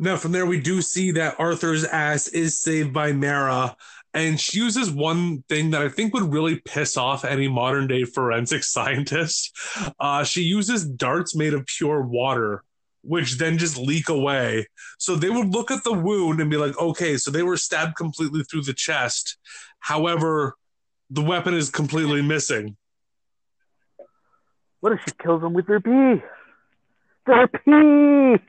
Now, from there, we do see that Arthur's ass is saved by Mara, and she uses one thing that I think would really piss off any modern day forensic scientist. Uh, she uses darts made of pure water, which then just leak away. So they would look at the wound and be like, okay, so they were stabbed completely through the chest. However, the weapon is completely missing. What if she kills him with her pee? Their pee!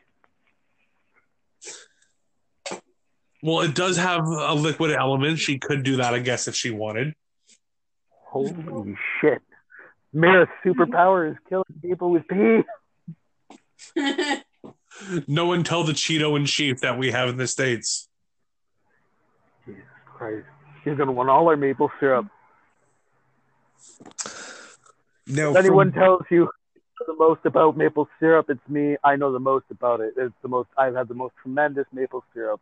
Well, it does have a liquid element. She could do that, I guess, if she wanted. Holy shit. Mara's superpower is killing people with pee. No one tell the Cheeto in chief that we have in the States. Jesus Christ. She's gonna want all our maple syrup. No, If anyone tells you the most about maple syrup, it's me. I know the most about it. It's the most I've had the most tremendous maple syrup.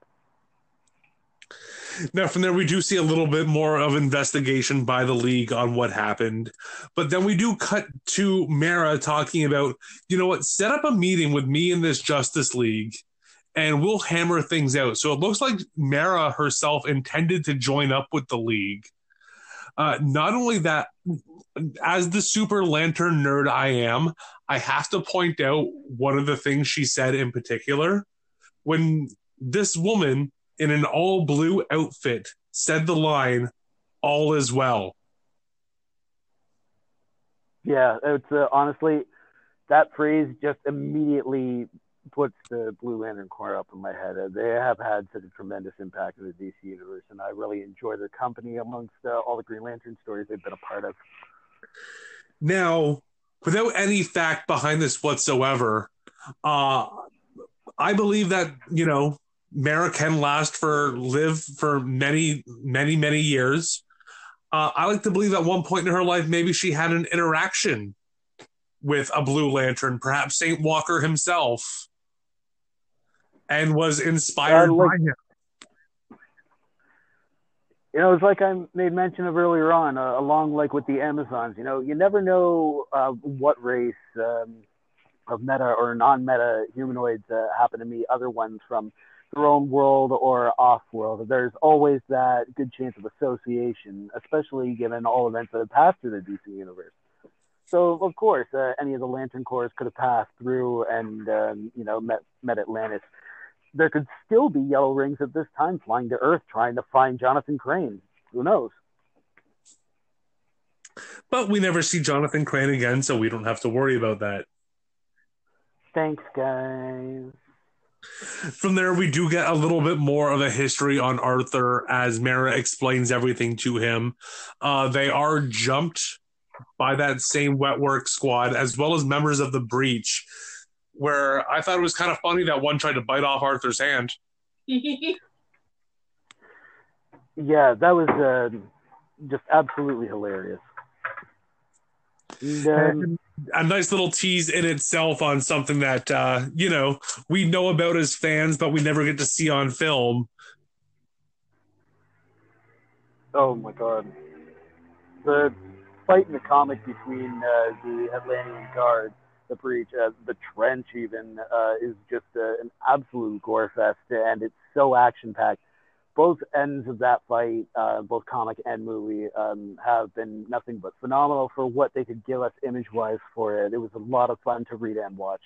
Now, from there, we do see a little bit more of investigation by the league on what happened. But then we do cut to Mara talking about, you know what, set up a meeting with me in this Justice League and we'll hammer things out. So it looks like Mara herself intended to join up with the league. Uh, not only that, as the super lantern nerd I am, I have to point out one of the things she said in particular. When this woman in an all blue outfit said the line, All is well. Yeah, it's uh, honestly that phrase just immediately puts the Blue Lantern Corps up in my head. Uh, they have had such a tremendous impact in the DC universe, and I really enjoy their company amongst uh, all the Green Lantern stories they've been a part of. Now, without any fact behind this whatsoever, uh, I believe that, you know, Mara can last for, live for many, many, many years. Uh, I like to believe at one point in her life, maybe she had an interaction with a Blue Lantern, perhaps Saint Walker himself, and was inspired Uh, like- by him. You know, it's like I made mention of earlier on, uh, along like with the Amazons. You know, you never know uh, what race um, of meta or non-meta humanoids uh, happen to meet other ones from their own world or off-world. There's always that good chance of association, especially given all events that have passed through the DC universe. So, of course, uh, any of the Lantern Corps could have passed through and um, you know met met Atlantis there could still be yellow rings at this time flying to Earth trying to find Jonathan Crane. Who knows? But we never see Jonathan Crane again, so we don't have to worry about that. Thanks, guys. From there, we do get a little bit more of a history on Arthur as Mara explains everything to him. Uh, they are jumped by that same wet work squad, as well as members of the Breach. where I thought it was kind of funny that one tried to bite off Arthur's hand. Yeah, that was uh, just absolutely hilarious. And, um, a nice little tease in itself on something that uh, you know we know about as fans, but we never get to see on film. oh my god, the fight in the comic between uh, the Atlantean guard, the breach, uh, the trench, even uh, is just uh, an absolute gore fest, and it's so action packed. Both ends of that fight, uh, both comic and movie, um, have been nothing but phenomenal for what they could give us image wise for it. It was a lot of fun to read and watch.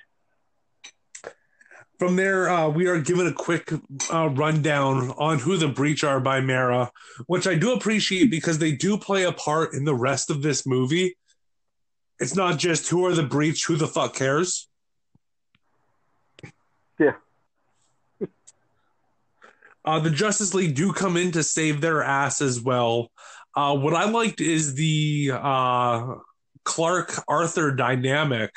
From there, uh, we are given a quick uh, rundown on who the Breach are by Mara, which I do appreciate because they do play a part in the rest of this movie. It's not just who are the Breach, who the fuck cares. Yeah. Uh, the Justice League do come in to save their ass as well. Uh, what I liked is the uh, Clark Arthur dynamic,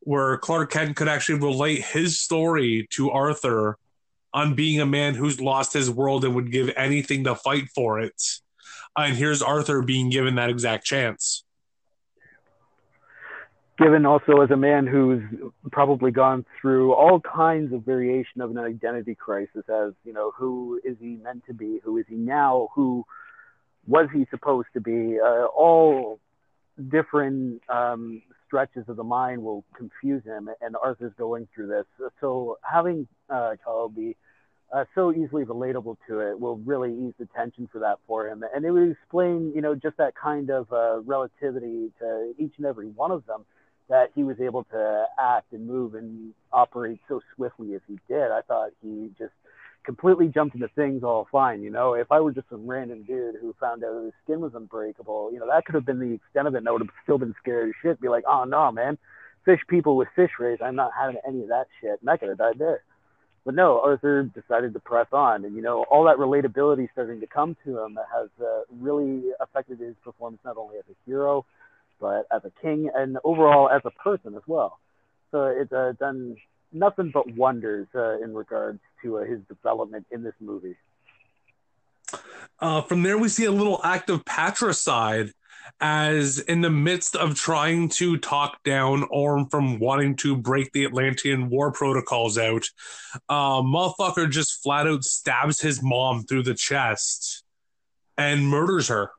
where Clark Kent could actually relate his story to Arthur on being a man who's lost his world and would give anything to fight for it. And here's Arthur being given that exact chance. Given also as a man who's probably gone through all kinds of variation of an identity crisis as you know who is he meant to be who is he now who was he supposed to be uh, all different um, stretches of the mind will confuse him and arthur's going through this. So having uh, be uh, so easily relatable to it will really ease the tension for that for him. And it would explain you know just that kind of uh, relativity to each and every one of them that he was able to act and move and operate so swiftly as he did. I thought he just completely jumped into things all fine. You know, if I were just some random dude who found out his skin was unbreakable, you know, that could have been the extent of it. And I would have still been scared as shit. Be like, oh no, man, fish people with fish rays. I'm not having any of that shit. And I could have died there. But no, Arthur decided to press on, and you know all that relatability starting to come to him has uh, really affected his performance not only as a hero, but as a king and overall as a person as well. So it's uh, done nothing but wonders uh, in regards to uh, his development in this movie. Uh, from there, we see a little act of patricide as in the midst of trying to talk down Orm from wanting to break the Atlantean war protocols out, uh, motherfucker just flat out stabs his mom through the chest and murders her.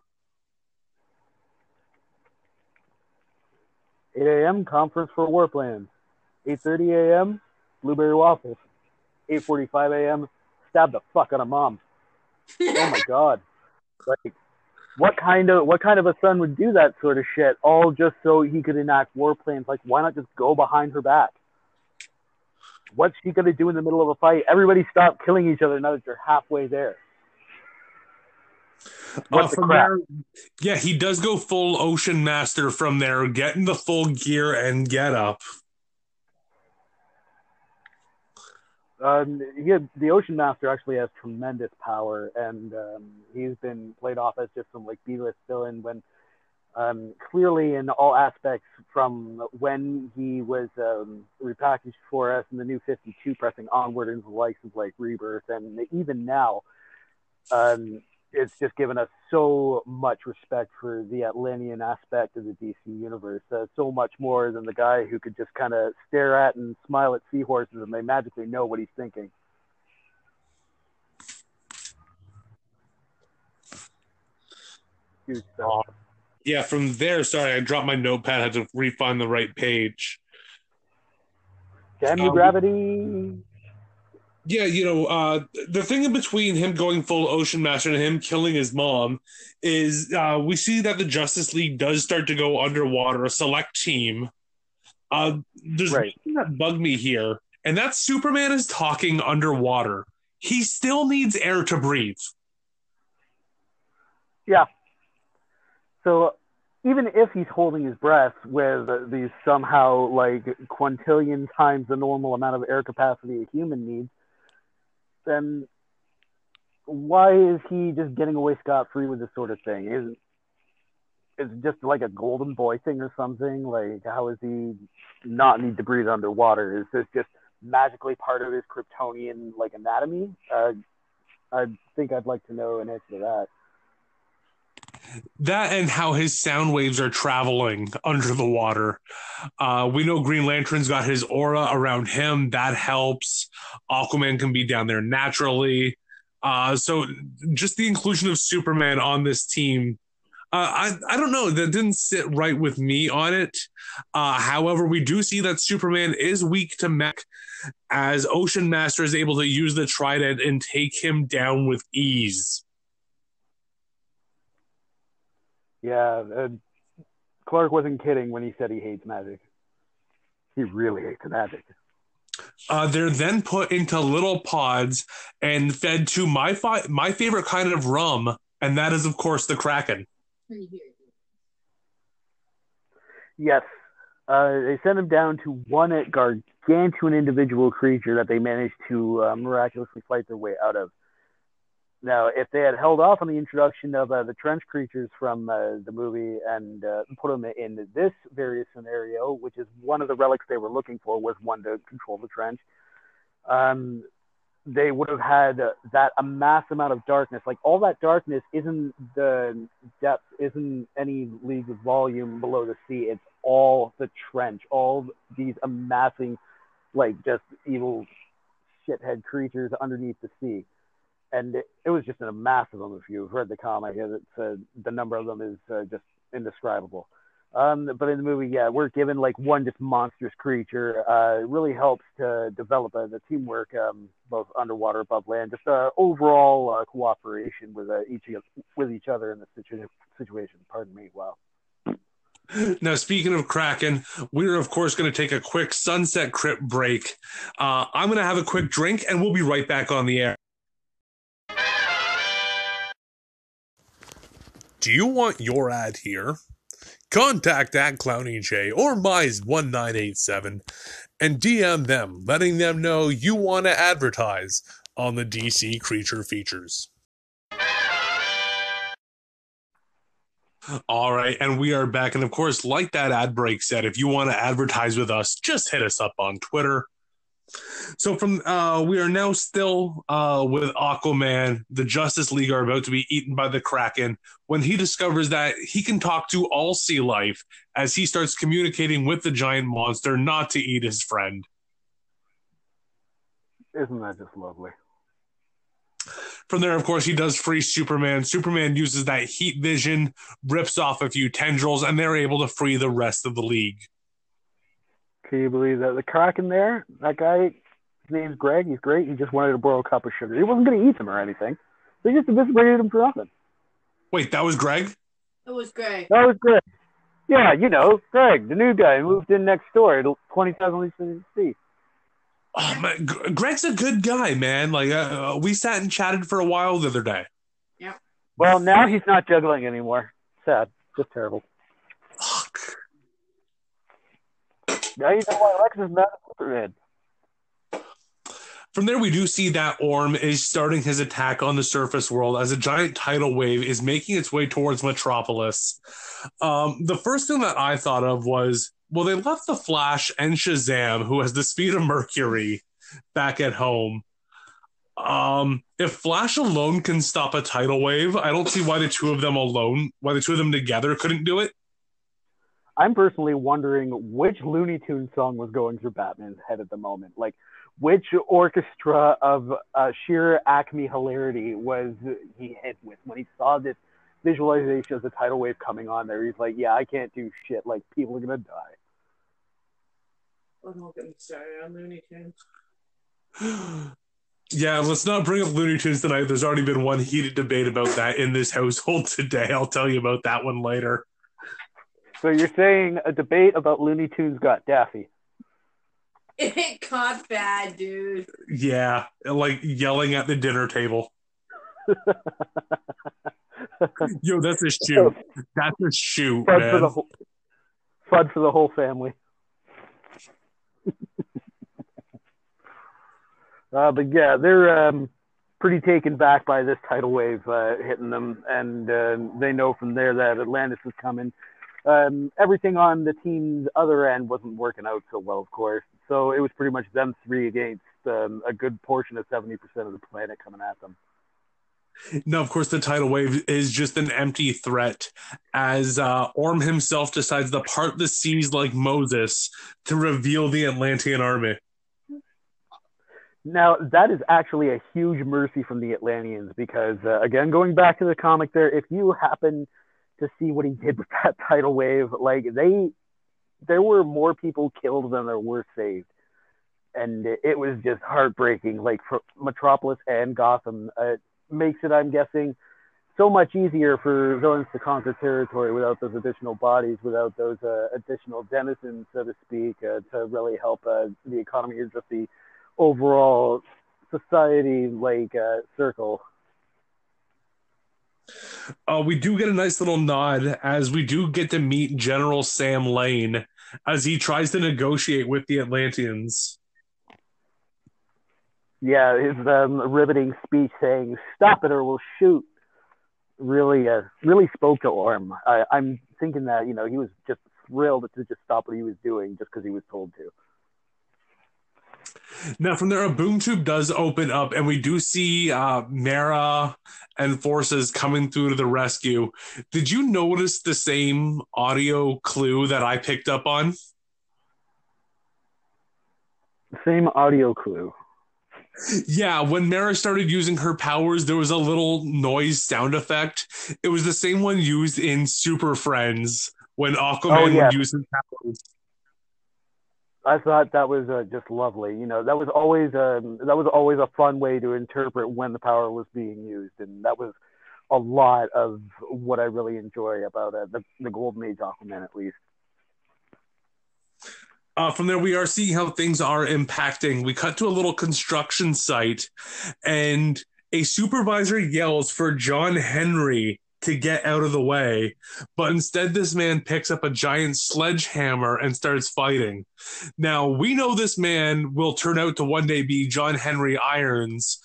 8 a.m. conference for war plans. 8:30 a.m. blueberry waffles. 8:45 a.m. stab the fuck out of mom. oh my god! Like, what kind of what kind of a son would do that sort of shit all just so he could enact war plans? Like, why not just go behind her back? What's she gonna do in the middle of a fight? Everybody stop killing each other now that you're halfway there. Uh, What the crap? there, yeah, he does go full Ocean Master from there, getting the full gear and get up. Um, he had, the Ocean Master actually has tremendous power, and um, he's been played off as just some like B-list villain when um, clearly in all aspects from when he was um, repackaged for us in the new 52 pressing onward into the likes of like Rebirth, and even now, um, it's just given us so much respect for the Atlantean aspect of the DC universe. Uh, so much more than the guy who could just kind of stare at and smile at seahorses and they magically know what he's thinking. Huge stuff. Yeah, from there, sorry, I dropped my notepad, I had to re-find the right page. Um, gravity! Yeah, you know, uh, the thing in between him going full Ocean Master and him killing his mom is uh, we see that the Justice League does start to go underwater, a select team. Uh, there's Right. something that bugged me here, and that Superman is talking underwater. He still needs air to breathe. Yeah. So even if he's holding his breath with these somehow like quintillion times the normal amount of air capacity a human needs, then why is he just getting away scot free with this sort of thing? Isn't it just like a golden boy thing or something? Like, how is he not need to breathe underwater? Is this just magically part of his Kryptonian like anatomy? Uh, I think I'd like to know an answer to that. That and how his sound waves are traveling under the water. Uh, we know Green Lantern's got his aura around him. That helps. Aquaman can be down there naturally. Uh, so just the inclusion of Superman on this team, uh, I I don't know. That didn't sit right with me on it. Uh, however, we do see that Superman is weak to mech, as Ocean Master is able to use the Trident and take him down with ease. Yeah, uh, Clark wasn't kidding when he said he hates magic. He really hates magic. Uh, they're then put into little pods and fed to my fi- my favorite kind of rum, and that is of course the Kraken. Yes. Uh, they send him down to one gargantuan individual creature that they managed to uh, miraculously fight their way out of. Now, if they had held off on the introduction of uh, the trench creatures from uh, the movie and uh, put them in this various scenario, which is one of the relics they were looking for, was one to control the trench, um, they would have had that a mass amount of darkness. Like all that darkness isn't the depth, isn't any leagues of volume below the sea. It's all the trench, all these amassing, like just evil shithead creatures underneath the sea. And it, it was just a mass of them. If you've read the comic, it's uh, the number of them is uh, just indescribable. Um, but in the movie, yeah, we're given like one just monstrous creature. Uh, it really helps to develop uh, the teamwork, um, both underwater, above land, just uh, overall uh, cooperation with uh, each with each other in the situ- situation. Pardon me. Wow. Now, speaking of Kraken, we're of course going to take a quick sunset crypt break. Uh, I'm going to have a quick drink, and we'll be right back on the air. Do you want your ad here? Contact at KlownyJ or Mize1987 and DM them, letting them know you want to advertise on the DC Creature Features. All right, and we are back. And of course, like that ad break said, if you want to advertise with us, just hit us up on Twitter. So from uh we are now still uh with Aquaman. The Justice League are about to be eaten by the Kraken when he discovers that he can talk to all sea life as he starts communicating with the giant monster not to eat his friend. Isn't that just lovely? From there, of course, he does free Superman. Superman uses that heat vision, rips off a few tendrils, and they're able to free the rest of the league. Can you believe that the Kraken there? That guy, his name's Greg. He's great. He just wanted to borrow a cup of sugar. He wasn't going to eat them or anything. They just eviscerated him for nothing. Wait, that was Greg? It was Greg. That was Greg. Yeah, you know, Greg, the new guy who moved in next door to 20,000 Leagues Beneath the Sea. Oh man, Greg's a good guy, man. Like uh, we sat and chatted for a while the other day. Yeah. Well, now he's not juggling anymore. Sad. Just terrible. Fuck. Now you know why Lex is mad at Superman. From there, we do see that Orm is starting his attack on the surface world as a giant tidal wave is making its way towards Metropolis. Um, the first thing that I thought of was, well, they left the Flash and Shazam, who has the speed of Mercury, back at home. Um, if Flash alone can stop a tidal wave, I don't see why the two of them alone, why the two of them together couldn't do it. I'm personally wondering which Looney Tunes song was going through Batman's head at the moment. Like, which orchestra of uh, sheer acme hilarity was he hit with when he saw this visualization of the tidal wave coming on there? He's like, yeah, I can't do shit. Like, people are going to die. I'm not getting started on Looney Tunes. Yeah, let's not bring up Looney Tunes tonight. There's already been one heated debate about that in this household today. I'll tell you about that one later. So you're saying a debate about Looney Tunes got Daffy? It got bad, dude. Yeah, like yelling at the dinner table. Yo, that's a shoot. That's a shoot, Fun for the man. whole, fun for the whole family. uh, but yeah, they're um, pretty taken back by this tidal wave uh, hitting them, and uh, they know from there that Atlantis is coming. Um, everything on the team's other end wasn't working out so well, of course. So it was pretty much them three against um, a good portion of 70% of the planet coming at them. Now, of course, the tidal wave is just an empty threat as uh, Orm himself decides to part the seas like Moses to reveal the Atlantean army. Now, that is actually a huge mercy from the Atlanteans because, uh, again, going back to the comic there, if you happen to see what he did with that tidal wave, like, they, there were more people killed than there were saved. And it was just heartbreaking. Like, for Metropolis and Gotham uh, makes it, I'm guessing, so much easier for villains to conquer territory without those additional bodies, without those uh, additional denizens, so to speak, uh, to really help uh, the economy or just the overall society like uh, circle. Uh, we do get a nice little nod as we do get to meet General Sam Lane as he tries to negotiate with the Atlanteans. Yeah, his um, riveting speech saying "Stop it or we'll shoot" really, uh, really spoke to Orm. I, I'm thinking that you know he was just thrilled to just stop what he was doing just because he was told to. Now, from there, a boom tube does open up, and we do see uh, Mera and forces coming through to the rescue. Did you notice the same audio clue that I picked up on? Same audio clue. Yeah, when Mera started using her powers, there was a little noise sound effect. It was the same one used in Super Friends when Aquaman Oh, yeah. would use his powers. I thought that was uh, just lovely. You know, that was always um, that was always a fun way to interpret when the power was being used, and that was a lot of what I really enjoy about uh, the the Golden Age Aquaman, at least. Uh, from there, we are seeing how things are impacting. We cut to a little construction site, and a supervisor yells for John Henry to get out of the way. But instead, this man picks up a giant sledgehammer and starts fighting. Now, we know this man will turn out to one day be John Henry Irons,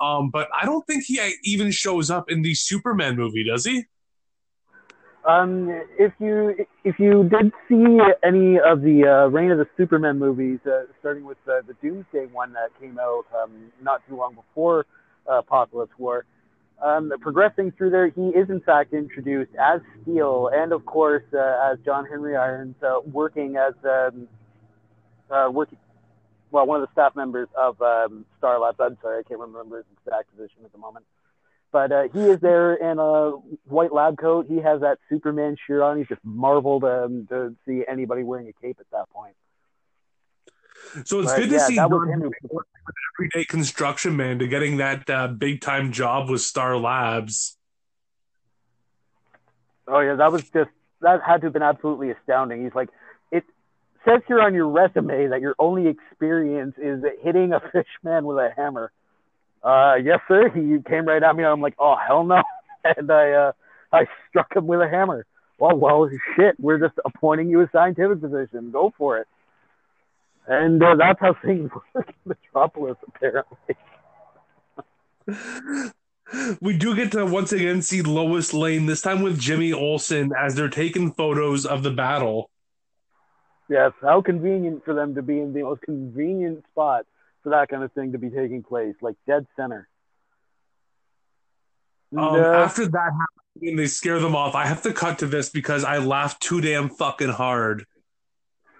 um, but I don't think he even shows up in the Superman movie, does he? Um, if you if you did see any of the uh, Reign of the Supermen movies, uh, starting with uh, the Doomsday one that came out um, not too long before uh, Apokolips War, um, progressing through there, he is in fact introduced as Steel, and of course uh, as John Henry Irons, uh, working as um, uh, working well one of the staff members of um, Star Labs. I'm sorry, I can't remember his exact position at the moment. But uh, he is there in a white lab coat. He has that Superman shirt on. He's just marveled um, to see anybody wearing a cape at that point. So it's But, good to yeah, see that was him. Henry working everyday construction man to getting that uh, big time job with Star Labs. Oh yeah, that was just that had to have been absolutely astounding. He's like, it says here on your resume that your only experience is hitting a fish man with a hammer. Uh, yes, sir. He came right at me, and I'm like, oh hell no, and I uh, I struck him with a hammer. Well, well, shit. We're just appointing you a scientific position. Go for it. And uh, that's how things work in Metropolis, apparently. We do get to once again see Lois Lane, this time with Jimmy Olsen, as they're taking photos of the battle. Yes, how convenient for them to be in the most convenient spot for that kind of thing to be taking place, like dead center. And, Um, uh, after that happens and they scare them off, I have to cut to this because I laughed too damn fucking hard.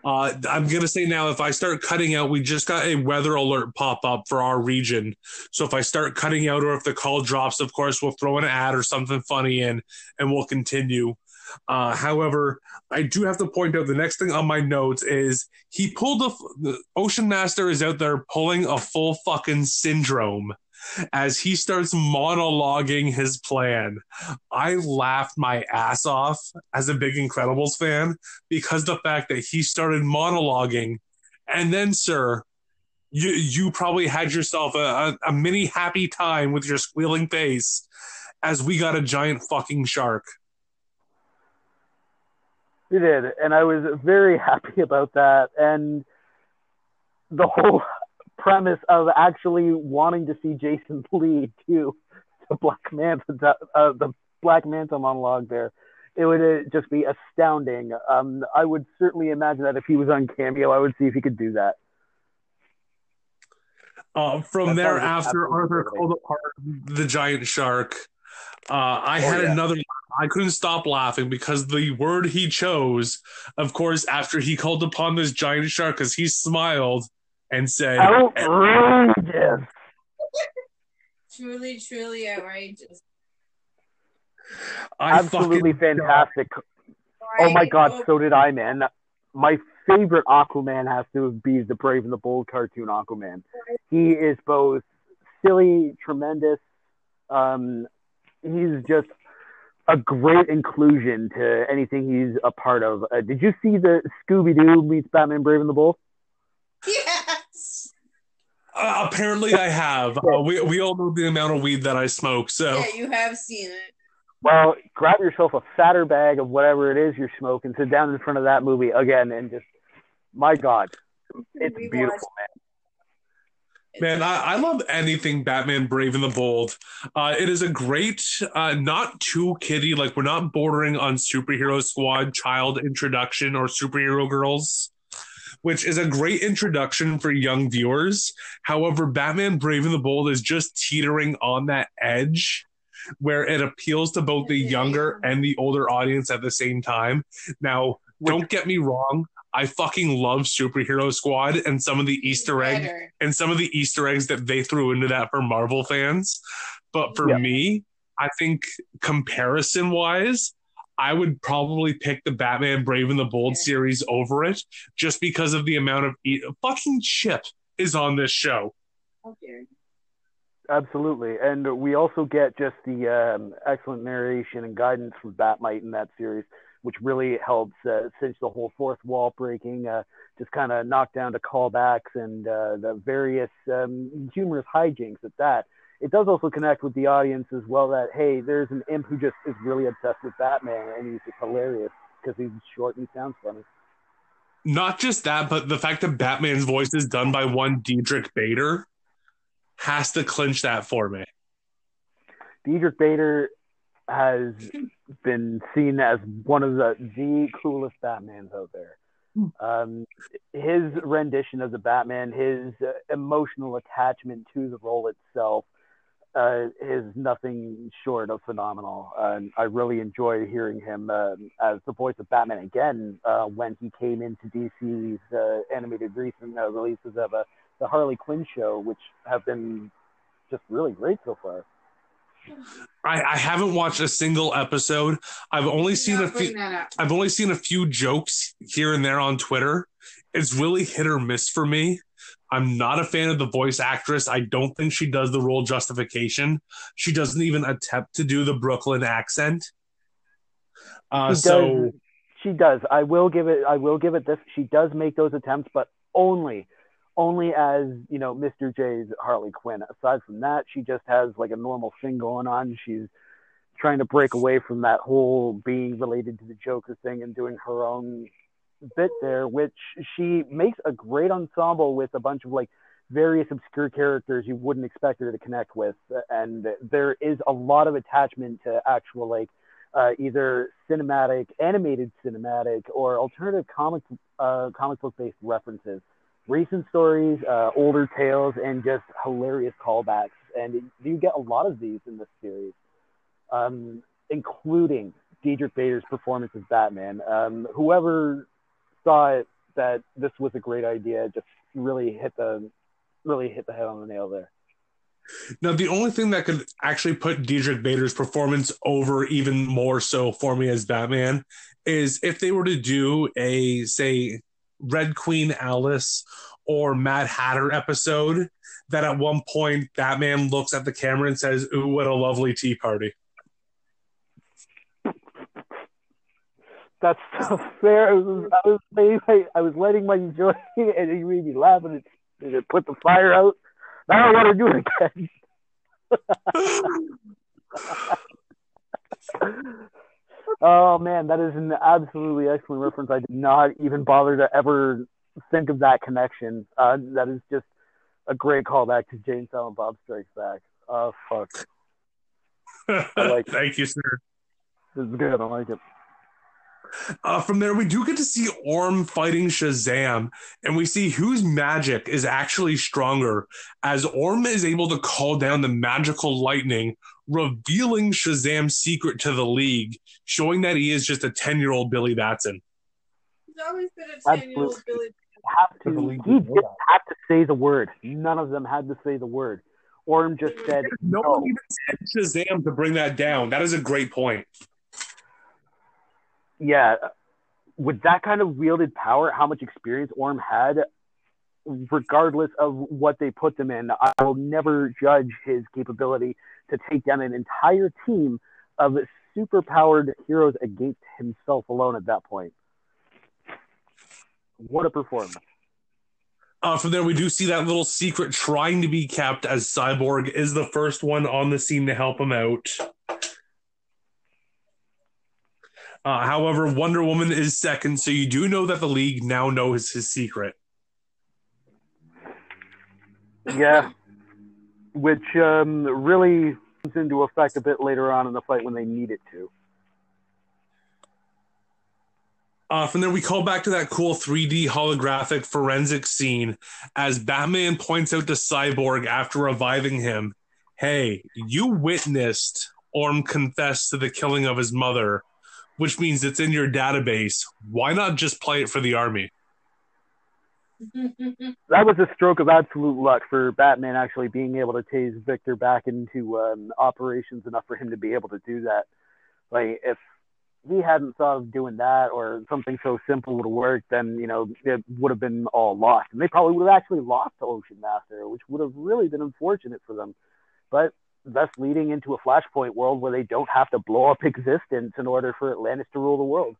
Uh, I'm gonna say now, if I start cutting out, we just got a weather alert pop up for our region. So if I start cutting out, or if the call drops, of course, we'll throw an ad or something funny in, and we'll continue. Uh, however, I do have to point out the next thing on my notes is he pulled a the Ocean Master is out there pulling a full fucking syndrome as he starts monologuing his plan. I laughed my ass off as a big Incredibles fan because the fact that he started monologuing, and then, sir, you you probably had yourself a, a, a mini happy time with your squealing face as we got a giant fucking shark. He did, and I was very happy about that. And the whole premise of actually wanting to see Jason Lee do the Black Manta, uh, the Black Manta monologue there. It would uh, just be astounding. Um, I would certainly imagine that if he was on Cameo, I would see if he could do that. Uh, from there, after Arthur called apart the giant shark, uh, I Oh, had yeah. another. I couldn't stop laughing because the word he chose, of course, after he called upon this giant shark, because he smiled and said, Outrageous. Truly, truly outrageous. "I Absolutely fucking fantastic. Oh my god, so did I, man. My favorite Aquaman has to be the Brave and the Bold cartoon Aquaman. He is both silly, tremendous. Um, he's just a great inclusion to anything he's a part of. Uh, did you see the Scooby Doo meets Batman Brave and the Bold? Yes. Uh, apparently, I have. Uh, we we all know the amount of weed that I smoke, so Yeah, you have seen it. Well, grab yourself a fatter bag of whatever it is you're smoking, sit down in front of that movie again, and just, my God, it's Rewatch. beautiful, man. man, I, I love anything Batman Brave and the Bold. Uh, it is a great, uh, not too kiddie. Like we're not bordering on Superhero Squad child introduction or Superhero Girls. Which is a great introduction for young viewers. However, Batman Brave and the Bold is just teetering on that edge where it appeals to both the younger and the older audience at the same time. Now, don't get me wrong. I fucking love Superhero Squad and some of the Easter egg and some of the Easter eggs that they threw into that for Marvel fans. But for Yeah. me, I think comparison wise, I would probably pick the Batman Brave and the Bold Yeah. series over it just because of the amount of e- fucking Chip is on this show. Okay. Absolutely, and we also get just the um, excellent narration and guidance from Batmite in that series, which really helps uh, cinch the whole fourth wall breaking, uh, just kind of knock down to callbacks and uh, the various um, humorous hijinks at that. It does also connect with the audience as well that hey, there's an imp who just is really obsessed with Batman and he's just hilarious because he's short and he sounds funny. Not just that, but the fact that Batman's voice is done by one Diedrich Bader has to clinch that for me. Diedrich Bader has been seen as one of the the coolest Batmans out there. Um, his rendition of the Batman, his uh, emotional attachment to the role itself, uh, is nothing short of phenomenal. And I really enjoy hearing him uh, as the voice of Batman again uh, when he came into DC's uh, animated recent uh, releases of uh, the Harley Quinn show, which have been just really great so far. I, I haven't watched a single episode. I've only seen a few. I've only seen a few jokes here and there on Twitter. It's really hit or miss for me. I'm not a fan of the voice actress. I don't think she does the role justification. She doesn't even attempt to do the Brooklyn accent. Uh, She so does. She does. I will give it. I will give it this. She does make those attempts, but only, only as you know, Mr. J's Harley Quinn. Aside from that, she just has like a normal thing going on. She's trying to break away from that whole being related to the Joker thing and doing her own bit there, which she makes a great ensemble with a bunch of like various obscure characters you wouldn't expect her to connect with, and there is a lot of attachment to actual like uh, either cinematic, animated cinematic, or alternative comic uh, comic book based references, recent stories, uh, older tales, and just hilarious callbacks. And you get a lot of these in this series, um, including Diedrich Bader's performance as Batman. Um, whoever thought that this was a great idea just really hit the really hit the head on the nail there. now the only thing that could actually put Diedrich Bader's performance over even more so for me as Batman is if they were to do a say Red Queen Alice or Mad Hatter episode that at one point Batman looks at the camera and says, "Ooh, what a lovely tea party." That's so fair. I was, I was, letting- I was letting my joy, and you made me laugh, and it, and it put the fire out. I don't want to do it again. oh man, that is an absolutely excellent reference. I did not even bother to ever think of that connection. Uh, that is just a great callback to Jay and Silent Bob Strikes Back. Oh fuck, I like it. Thank you, sir. this is good. I like it. Uh, from there, we do get to see Orm fighting Shazam, and we see whose magic is actually stronger as Orm is able to call down the magical lightning, revealing Shazam's secret to the League, showing that he is just a 10 year old Billy Batson. He's always been a 10 year old Billy. Have To the to. league He before didn't have to say the word. None of them had to say the word. Orm just said No no. one even said Shazam to bring that down. That is a great point. Yeah, with that kind of wielded power, how much experience Orm had, regardless of what they put them in, I will never judge his capability to take down an entire team of superpowered heroes against himself alone at that point. What a performance. Uh, from there, we do see that little secret trying to be kept as Cyborg is the first one on the scene to help him out. Uh, however, Wonder Woman is second, so you do know that the League now knows his secret. Yeah. Which um, really comes into effect a bit later on in the fight when they need it to. Uh, from there, we call back to that cool 3D holographic forensic scene as Batman points out to Cyborg after reviving him Hey, you witnessed Orm confess to the killing of his mother, which means it's in your database. Why not just play it for the army? that was a stroke of absolute luck for Batman actually being able to tase Victor back into um, operations enough for him to be able to do that. Like if he hadn't thought of doing that or something so simple would have worked, then you know it would have been all lost, and they probably would have actually lost to Ocean Master, which would have really been unfortunate for them. But thus leading into a Flashpoint world where they don't have to blow up existence in order for Atlantis to rule the world.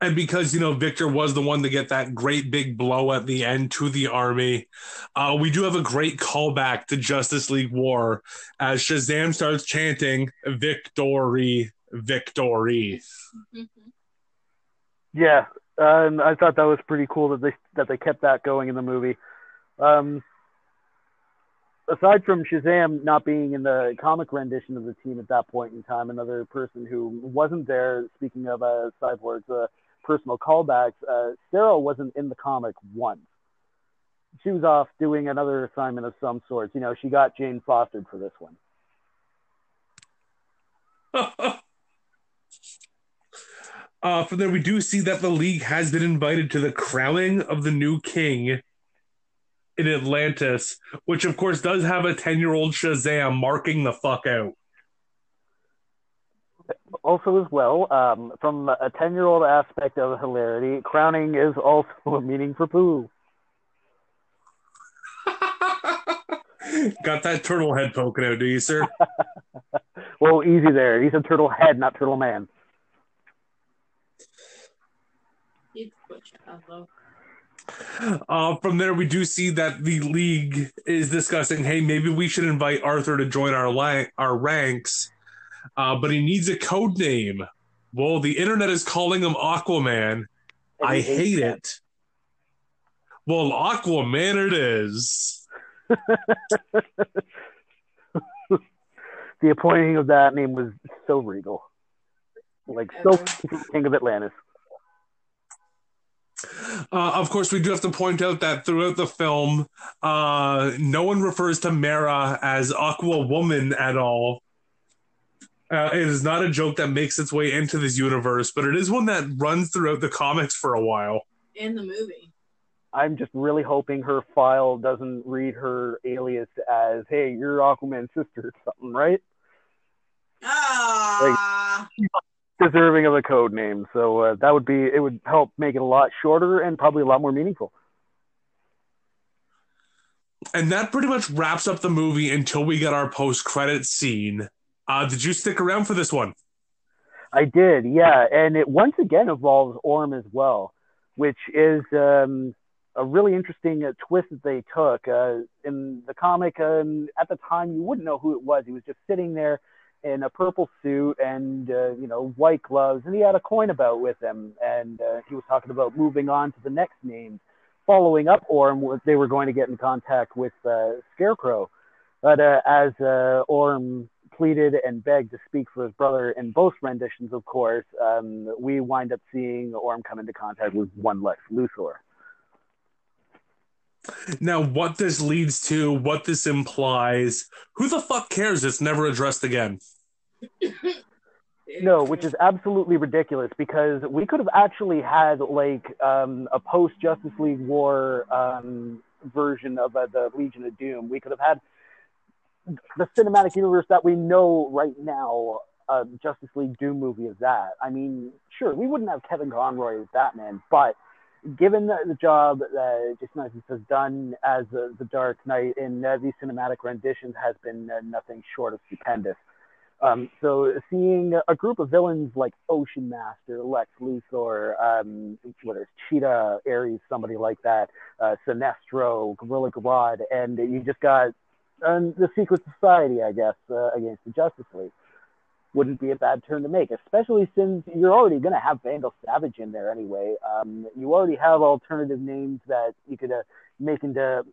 And because, you know, Victor was the one to get that great big blow at the end to the army, uh, we do have a great callback to Justice League War as Shazam starts chanting, Victory, Victory. Yeah, um, I thought that was pretty cool that they that they kept that going in the movie. Um, aside from Shazam not being in the comic rendition of the team at that point in time, another person who wasn't there. Speaking of uh, Cyborg's uh, personal callbacks, uh, Sarah wasn't in the comic once. She was off doing another assignment of some sort. You know, she got Jane fostered for this one. uh, from there, we do see that the league has been invited to the crowning of the new king in Atlantis, which of course does have a 10 year old Shazam marking the fuck out. Also, as well, um, from a ten-year-old aspect of hilarity, crowning is also a meaning for poo. Got that turtle head poking out, do you, sir? Well, easy there. He's a turtle head, not turtle man. He's Butch Alvo. Uh, from there, we do see that the league is discussing, hey, maybe we should invite Arthur to join our la- our ranks, uh, but he needs a code name. Well, the internet is calling him Aquaman. I hate that. it. Well, Aquaman it is. The appointing of that name was so regal, like so King of Atlantis. Uh, of course, we do have to point out that throughout the film, uh, no one refers to Mera as Aqua Woman at all. Uh, it is not a joke that makes its way into this universe, but it is one that runs throughout the comics for a while. In the movie. I'm just really hoping her file doesn't read her alias as, "Hey, you're Aquaman's sister" or something, right? Ah. Deserving of a code name, so uh, that would be it. Would help make it a lot shorter and probably a lot more meaningful. And that pretty much wraps up the movie until we get our post credit scene. Uh, did you stick around for this one? I did, yeah, and it once again involves Orm as well, which is um, a really interesting uh, twist that they took. Uh, in the comic, um, at the time, you wouldn't know who it was. He was just sitting there in a purple suit and uh, you know white gloves, and he had a coin about with him, and uh, he was talking about moving on to the next name. following up Orm, they were going to get in contact with uh, Scarecrow. But uh, as uh, Orm pleaded and begged to speak for his brother in both renditions, of course, um, we wind up seeing Orm come into contact with one Lex Luthor. Now, what this leads to, what this implies, who the fuck cares? It's never addressed again. No, which is absolutely ridiculous because we could have actually had like um, a post Justice League War um, version of uh, the Legion of Doom. We could have had the cinematic universe that we know right now. Uh, Justice League Doom movie is that. I mean, sure, we wouldn't have Kevin Conroy as Batman, but given the, the job that Jason Isaacs has done as uh, the Dark Knight in uh, these cinematic renditions has been uh, nothing short of stupendous. Um, so seeing a group of villains like Ocean Master, Lex Luthor, um, whether it's Cheetah, Ares, somebody like that, uh, Sinestro, Gorilla Grodd, and you just got um, the Secret Society, I guess, uh, against the Justice League. Wouldn't be a bad turn to make, especially since you're already going to have Vandal Savage in there anyway. Um, you already have alternative names that you could uh, make into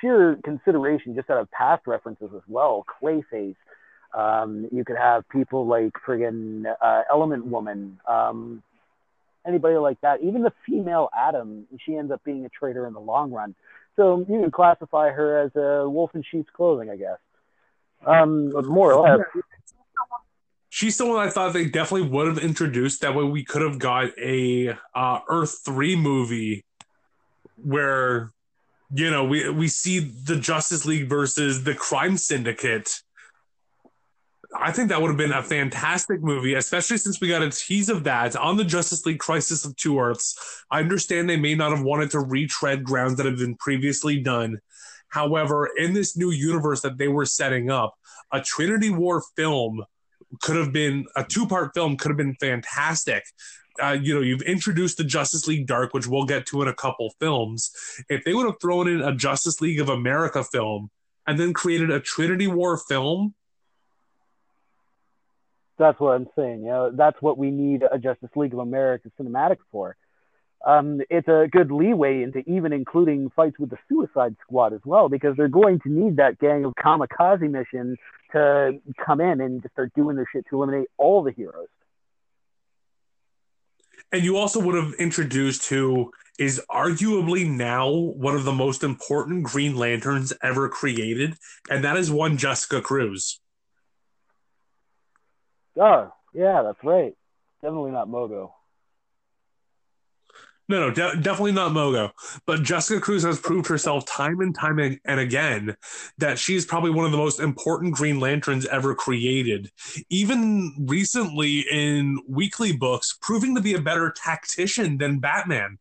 sheer consideration just out of past references as well. Clayface, um, you could have people like friggin' uh, Element Woman, um, anybody like that. Even the female Atom, she ends up being a traitor in the long run. So you can classify her as a wolf in sheep's clothing, I guess. Um, more or less. She's someone I thought they definitely would have introduced. That way, we could have got a uh, Earth three movie where you know we we see the Justice League versus the Crime Syndicate I think that would have been a fantastic movie, especially since we got a tease of that on the Justice League Crisis of Two Earths. I understand they may not have wanted to retread grounds that have been previously done. However, in this new universe that they were setting up, a Trinity War film could have been a two part film, could have been fantastic. Uh, you know, you've introduced the Justice League Dark, which we'll get to in a couple films. If they would have thrown in a Justice League of America film and then created a Trinity War film, that's what I'm saying. You know, that's what we need a Justice League of America cinematic for. Um, it's a good leeway into even including fights with the Suicide Squad as well, because they're going to need that gang of kamikaze missions to come in and just start doing their shit to eliminate all the heroes. And you also would have introduced who is arguably now one of the most important Green Lanterns ever created, and that is one Jessica Cruz. Oh, yeah, that's right. Definitely not Mogo. No, no, de- definitely not Mogo. But Jessica Cruz has proved herself time and time and again that she's probably one of the most important Green Lanterns ever created. Even recently in weekly books, proving to be a better tactician than Batman.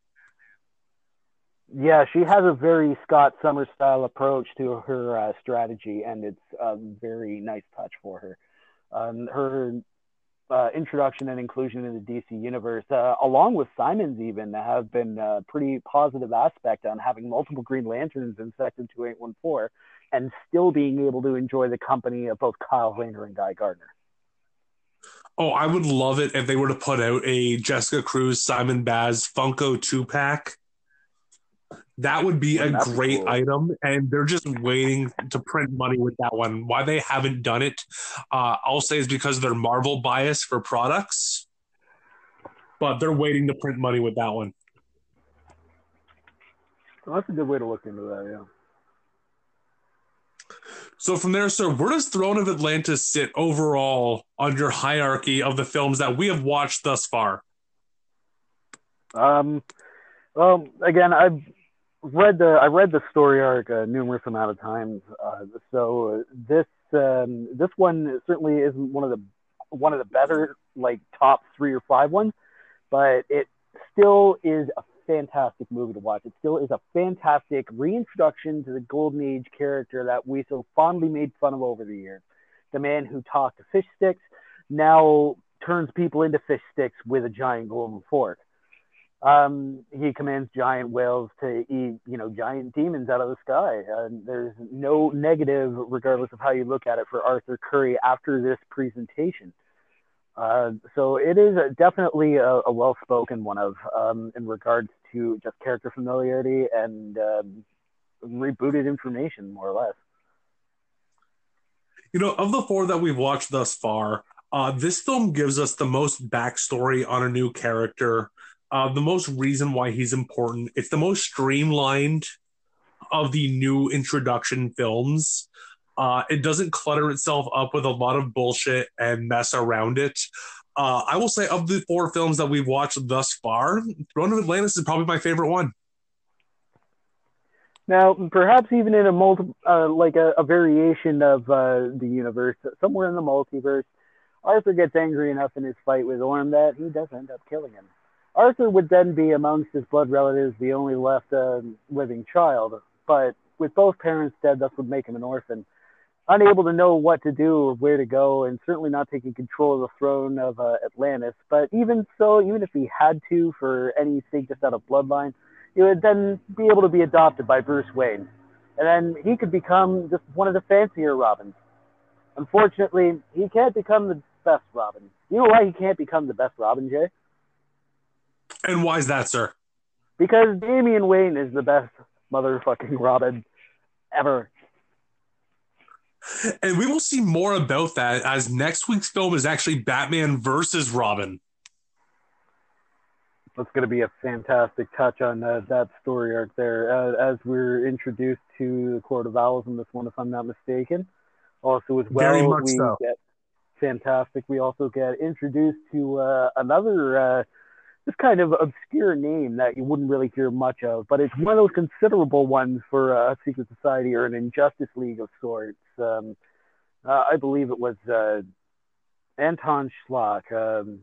Yeah, she has a very Scott Summers style approach to her uh, strategy, and it's a very nice touch for her. Um, her uh, introduction and inclusion in the DC universe, uh, along with Simon's, even have been a pretty positive aspect on having multiple Green Lanterns in Section 2814 and still being able to enjoy the company of both Kyle Rayner and Guy Gardner. Oh, I would love it if they were to put out a Jessica Cruz, Simon Baz Funko two pack that would be a great cool. item, and they're just waiting to print money with that one. Why they haven't done it, uh, I'll say, is because of their Marvel bias for products, but they're waiting to print money with that one. Well, that's a good way to look into that, yeah. So from there, sir, where does Throne of Atlantis sit overall on your hierarchy of the films that we have watched thus far? Um, well, again, I've read the I read the story arc a numerous amount of times. Uh, so this um, this one certainly isn't one of the one of the better like top three or five ones, but it still is a fantastic movie to watch. It still is a fantastic reintroduction to the golden age character that we so fondly made fun of over the years. The man who talked to fish sticks now turns people into fish sticks with a giant golden fork um, he commands giant whales to eat, you know, giant demons out of the sky. And there's no negative, regardless of how you look at it, for Arthur Curry after this presentation. Uh, so it is a, definitely a, a well-spoken one of um, in regards to just character familiarity and um, rebooted information, more or less. You know, of the four that we've watched thus far, uh, this film gives us the most backstory on a new character, uh, the most reason why he's important. It's the most streamlined of the new introduction films. Uh, it doesn't clutter itself up with a lot of bullshit and mess around it. Uh, I will say, of the four films that we've watched thus far, Throne of Atlantis is probably my favorite one. Now, perhaps even in a multi, uh, like a, a, variation of uh, the universe, somewhere in the multiverse, Arthur gets angry enough in his fight with Orm that he does end up killing him. Arthur would then be amongst his blood relatives the only left uh, living child, but with both parents dead, this would make him an orphan, unable to know what to do or where to go, and certainly not taking control of the throne of uh, Atlantis. But even so, even if he had to for any sake just out of bloodline, he would then be able to be adopted by Bruce Wayne. And then he could become just one of the fancier Robins. Unfortunately, he can't become the best Robin. You know why he can't become the best Robin, Jay? And why is that, sir? Because Damian Wayne is the best motherfucking Robin ever. And we will see more about that as next week's film is actually Batman versus Robin that's going to be a fantastic touch on uh, that story arc there. Uh, as we're introduced to the Court of Owls in this one, if I'm not mistaken. Also, as well, we so. get fantastic. We also get introduced to uh, another just kind of obscure name that you wouldn't really hear much of, but it's one of those considerable ones for a secret society or an injustice league of sorts. Um, uh, I believe it was uh, Anton Schott. Um,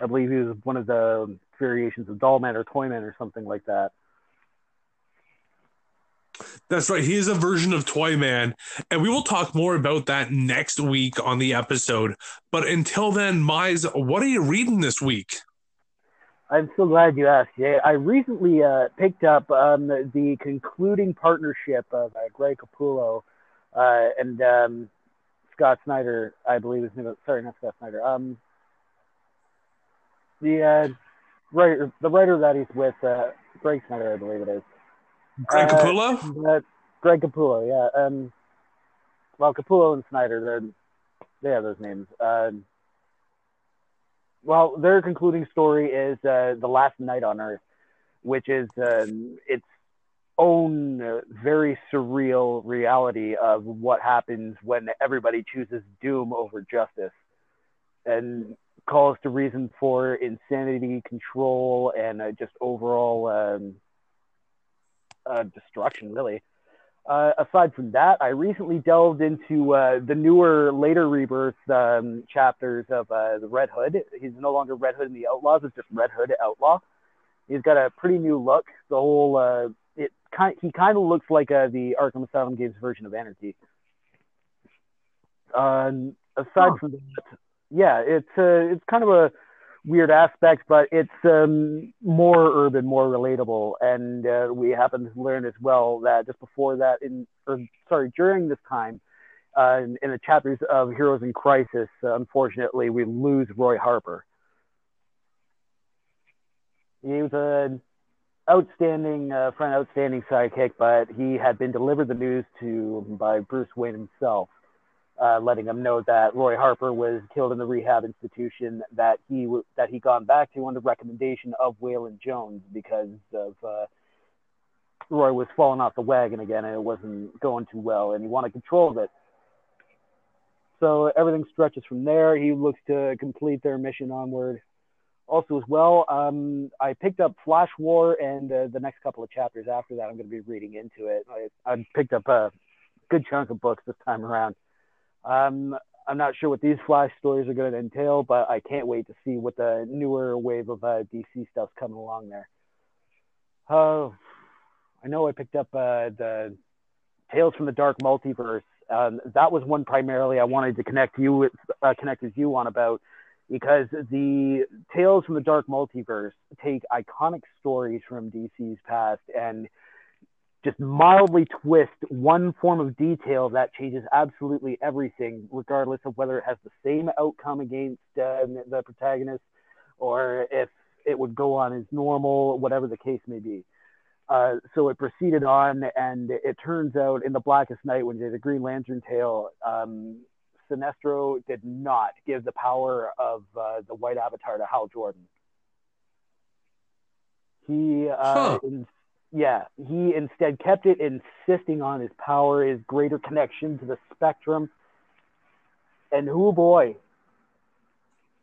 I believe he was one of the variations of Dollman or Toyman or something like that. That's right. He is a version of Toyman, and we will talk more about that next week on the episode. But until then, Mise, what are you reading this week? I'm so glad you asked, Jay. I recently uh, picked up um, the, the, concluding partnership of uh, Greg Capullo uh, and um, Scott Snyder, I believe his name. Sorry, not Scott Snyder. Um, the uh, writer, the writer that he's with, uh, Greg Snyder, I believe it is. Greg uh, Capullo. Greg Capullo, yeah. Um, well, Capullo and Snyder, they have those names. Well, their concluding story is uh, the last knight on Earth, which is uh, its own uh, very surreal reality of what happens when everybody chooses doom over justice. And calls to reason for insanity, control, and uh, just overall um, uh, destruction, really. Uh, aside from that, I recently delved into uh, the newer, later rebirth um, chapters of uh, the Red Hood. He's no longer Red Hood in the Outlaws; it's just Red Hood Outlaw. He's got a pretty new look. The whole uh, it kind he kind of looks like the Arkham Asylum games version of Anarchy. aside huh. from that, yeah, it's uh, it's kind of a weird aspect, but it's um, more urban, more relatable. And uh, we happen to learn as well that just before that, in or sorry, during this time, uh, in, in, the chapters of Heroes in Crisis, uh, unfortunately, we lose Roy Harper. He was an outstanding uh, friend, outstanding sidekick, but he had been delivered the news to by Bruce Wayne himself uh, letting him know that Roy Harper was killed in the rehab institution that he w- that he gone back to on the recommendation of Waylon Jones because of uh, Roy was falling off the wagon again and it wasn't going too well and he wanted control of it. So everything stretches from there. He looks to complete their mission onward. Also, as well, um, I picked up Flash War, and uh, the next couple of chapters after that, I'm going to be reading into it. I, I picked up a good chunk of books this time around. Um, I'm not sure what these Flash stories are going to entail, but I can't wait to see what the newer wave of uh, DC stuff's coming along there. Uh, I know I picked up uh, the Tales from the Dark Multiverse. Um, that was one primarily I wanted to connect you with, uh, connect with you on about because the Tales from the Dark Multiverse take iconic stories from DC's past and just mildly twist one form of detail that changes absolutely everything, regardless of whether it has the same outcome against uh, the protagonist or if it would go on as normal, whatever the case may be. Uh, so it proceeded on, and it turns out in the Blackest Night, when they did the Green Lantern tale, um, Sinestro did not give the power of uh, the White Avatar to Hal Jordan. He, uh, Huh. in, yeah, he instead kept it, insisting on his power, his greater connection to the spectrum. And oh boy,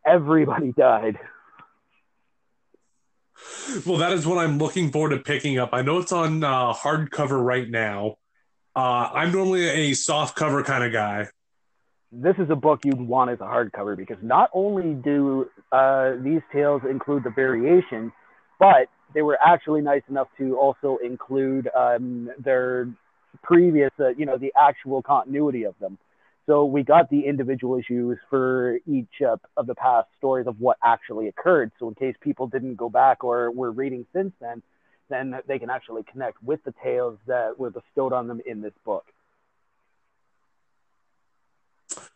everybody died. Well, that is what I'm looking forward to picking up. I know it's on uh, hardcover right now. Uh, I'm normally a soft cover kind of guy. this is a book you'd want as a hardcover because not only do uh, these tales include the variations, but they were actually nice enough to also include um, their previous, uh, you know, the actual continuity of them. So we got the individual issues for each uh, of the past stories of what actually occurred. So in case people didn't go back or were reading since then, then they can actually connect with the tales that were bestowed on them in this book.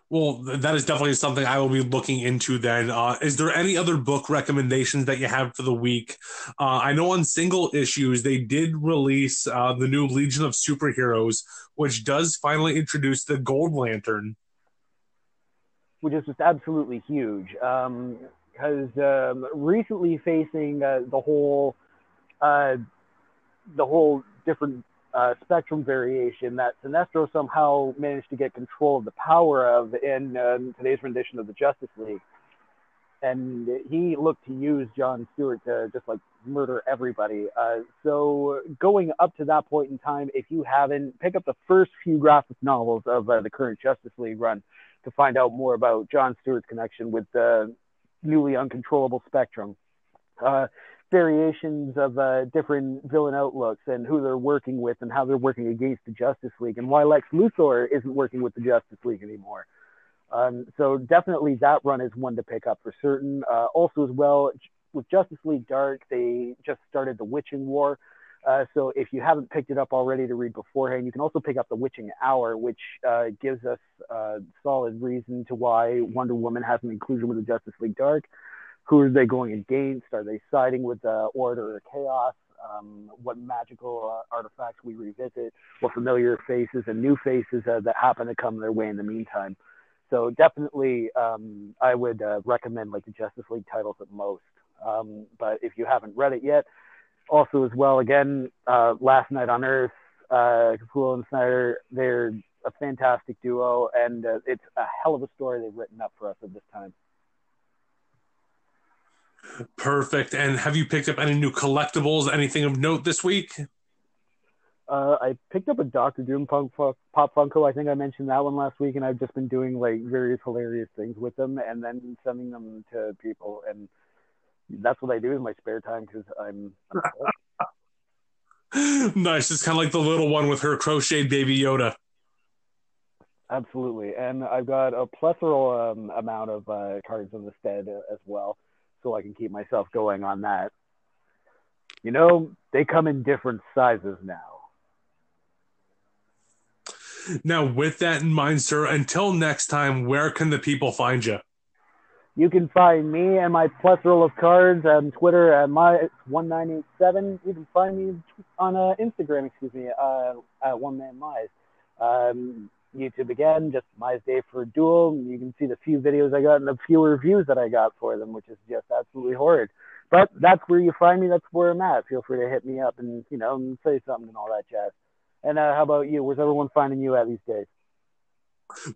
Well, that is definitely something I will be looking into then. Uh, is there any other book recommendations that you have for the week? Uh, I know on single issues, they did release uh, the new Legion of Superheroes, which does finally introduce the Gold Lantern. which is just absolutely huge. Because um, recently facing uh, the whole, uh, the whole different uh, spectrum variation that Sinestro somehow managed to get control of the power of in um, today's rendition of the Justice League, and he looked to use John Stewart to just like murder everybody. Uh, so going up to that point in time, if you haven't, pick up the first few graphic novels of uh, the current Justice League run to find out more about John Stewart's connection with the newly uncontrollable spectrum. Variations of uh, different villain outlooks and who they're working with and how they're working against the Justice League and why Lex Luthor isn't working with the Justice League anymore. Um, so definitely that run is one to pick up for certain. Uh, also as well with Justice League Dark, they just started the Witching War. Uh, so if you haven't picked it up already to read beforehand, you can also pick up the Witching Hour, which uh, gives us uh, solid reason to why Wonder Woman has an inclusion with the Justice League Dark. Who are they going against? Are they siding with the Order or Chaos? Um, what magical uh, artifacts we revisit? What familiar faces and new faces uh, that happen to come their way in the meantime? So definitely, um, I would uh, recommend like the Justice League titles at most. Um, but if you haven't read it yet, also as well, again, uh, Last Knight on Earth, uh, Capullo and Snyder, they're a fantastic duo, and uh, it's a hell of a story they've written up for us at this time. Perfect. And have you picked up any new collectibles? Anything of note this week? Uh, I picked up a Doctor Doom punk, pop Funko. I think I mentioned that one last week, and I've just been doing like various hilarious things with them, and then sending them to people, and that's what I do in my spare time because I'm. I'm nice. It's kind of like the little one with her crocheted baby Yoda. Absolutely, and I've got a plethora um, amount of uh, cards in the stead uh, as well, so I can keep myself going on that. You know, they come in different sizes now. Now, with that in mind, sir, until next time, where can the people find you? You can find me and my plethora of cards on Twitter at my1987. You can find me on uh, Instagram, excuse me, uh, at one man Mise. Um, YouTube again, just Mise Day for a Duel. You can see the few videos I got and the few reviews that I got for them, which is just absolutely horrid. But that's where you find me. That's where I'm at. Feel free to hit me up and you know and say something and all that jazz. And uh, how about you? Where's everyone finding you at these days?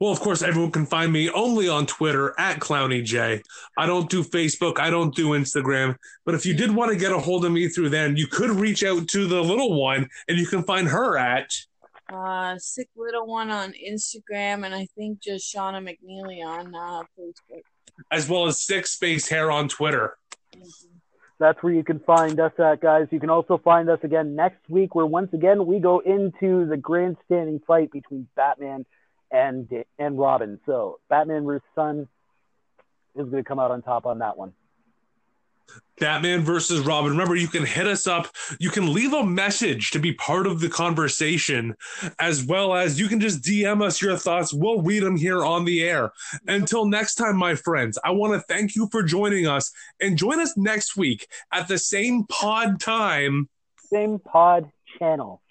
Well, of course, everyone can find me only on Twitter at KlownyJ. I don't do Facebook, I don't do Instagram. But if you did want to get a hold of me through then, you could reach out to the little one, and you can find her at. Uh, sick little one on Instagram, and I think just Shauna McNeely on uh, Facebook. as well as Six Space Hair on Twitter. That's where you can find us at, guys. You can also find us again next week, where once again we go into the grandstanding fight between Batman and and Robin. So Batman vs. Son is going to come out on top on that one. Batman versus Robin. Remember, you can hit us up. You can leave a message to be part of the conversation, as well as you can just DM us your thoughts. We'll read them here on the air. Until next time, my friends, I want to thank you for joining us and join us next week at the same pod time. Same pod channel.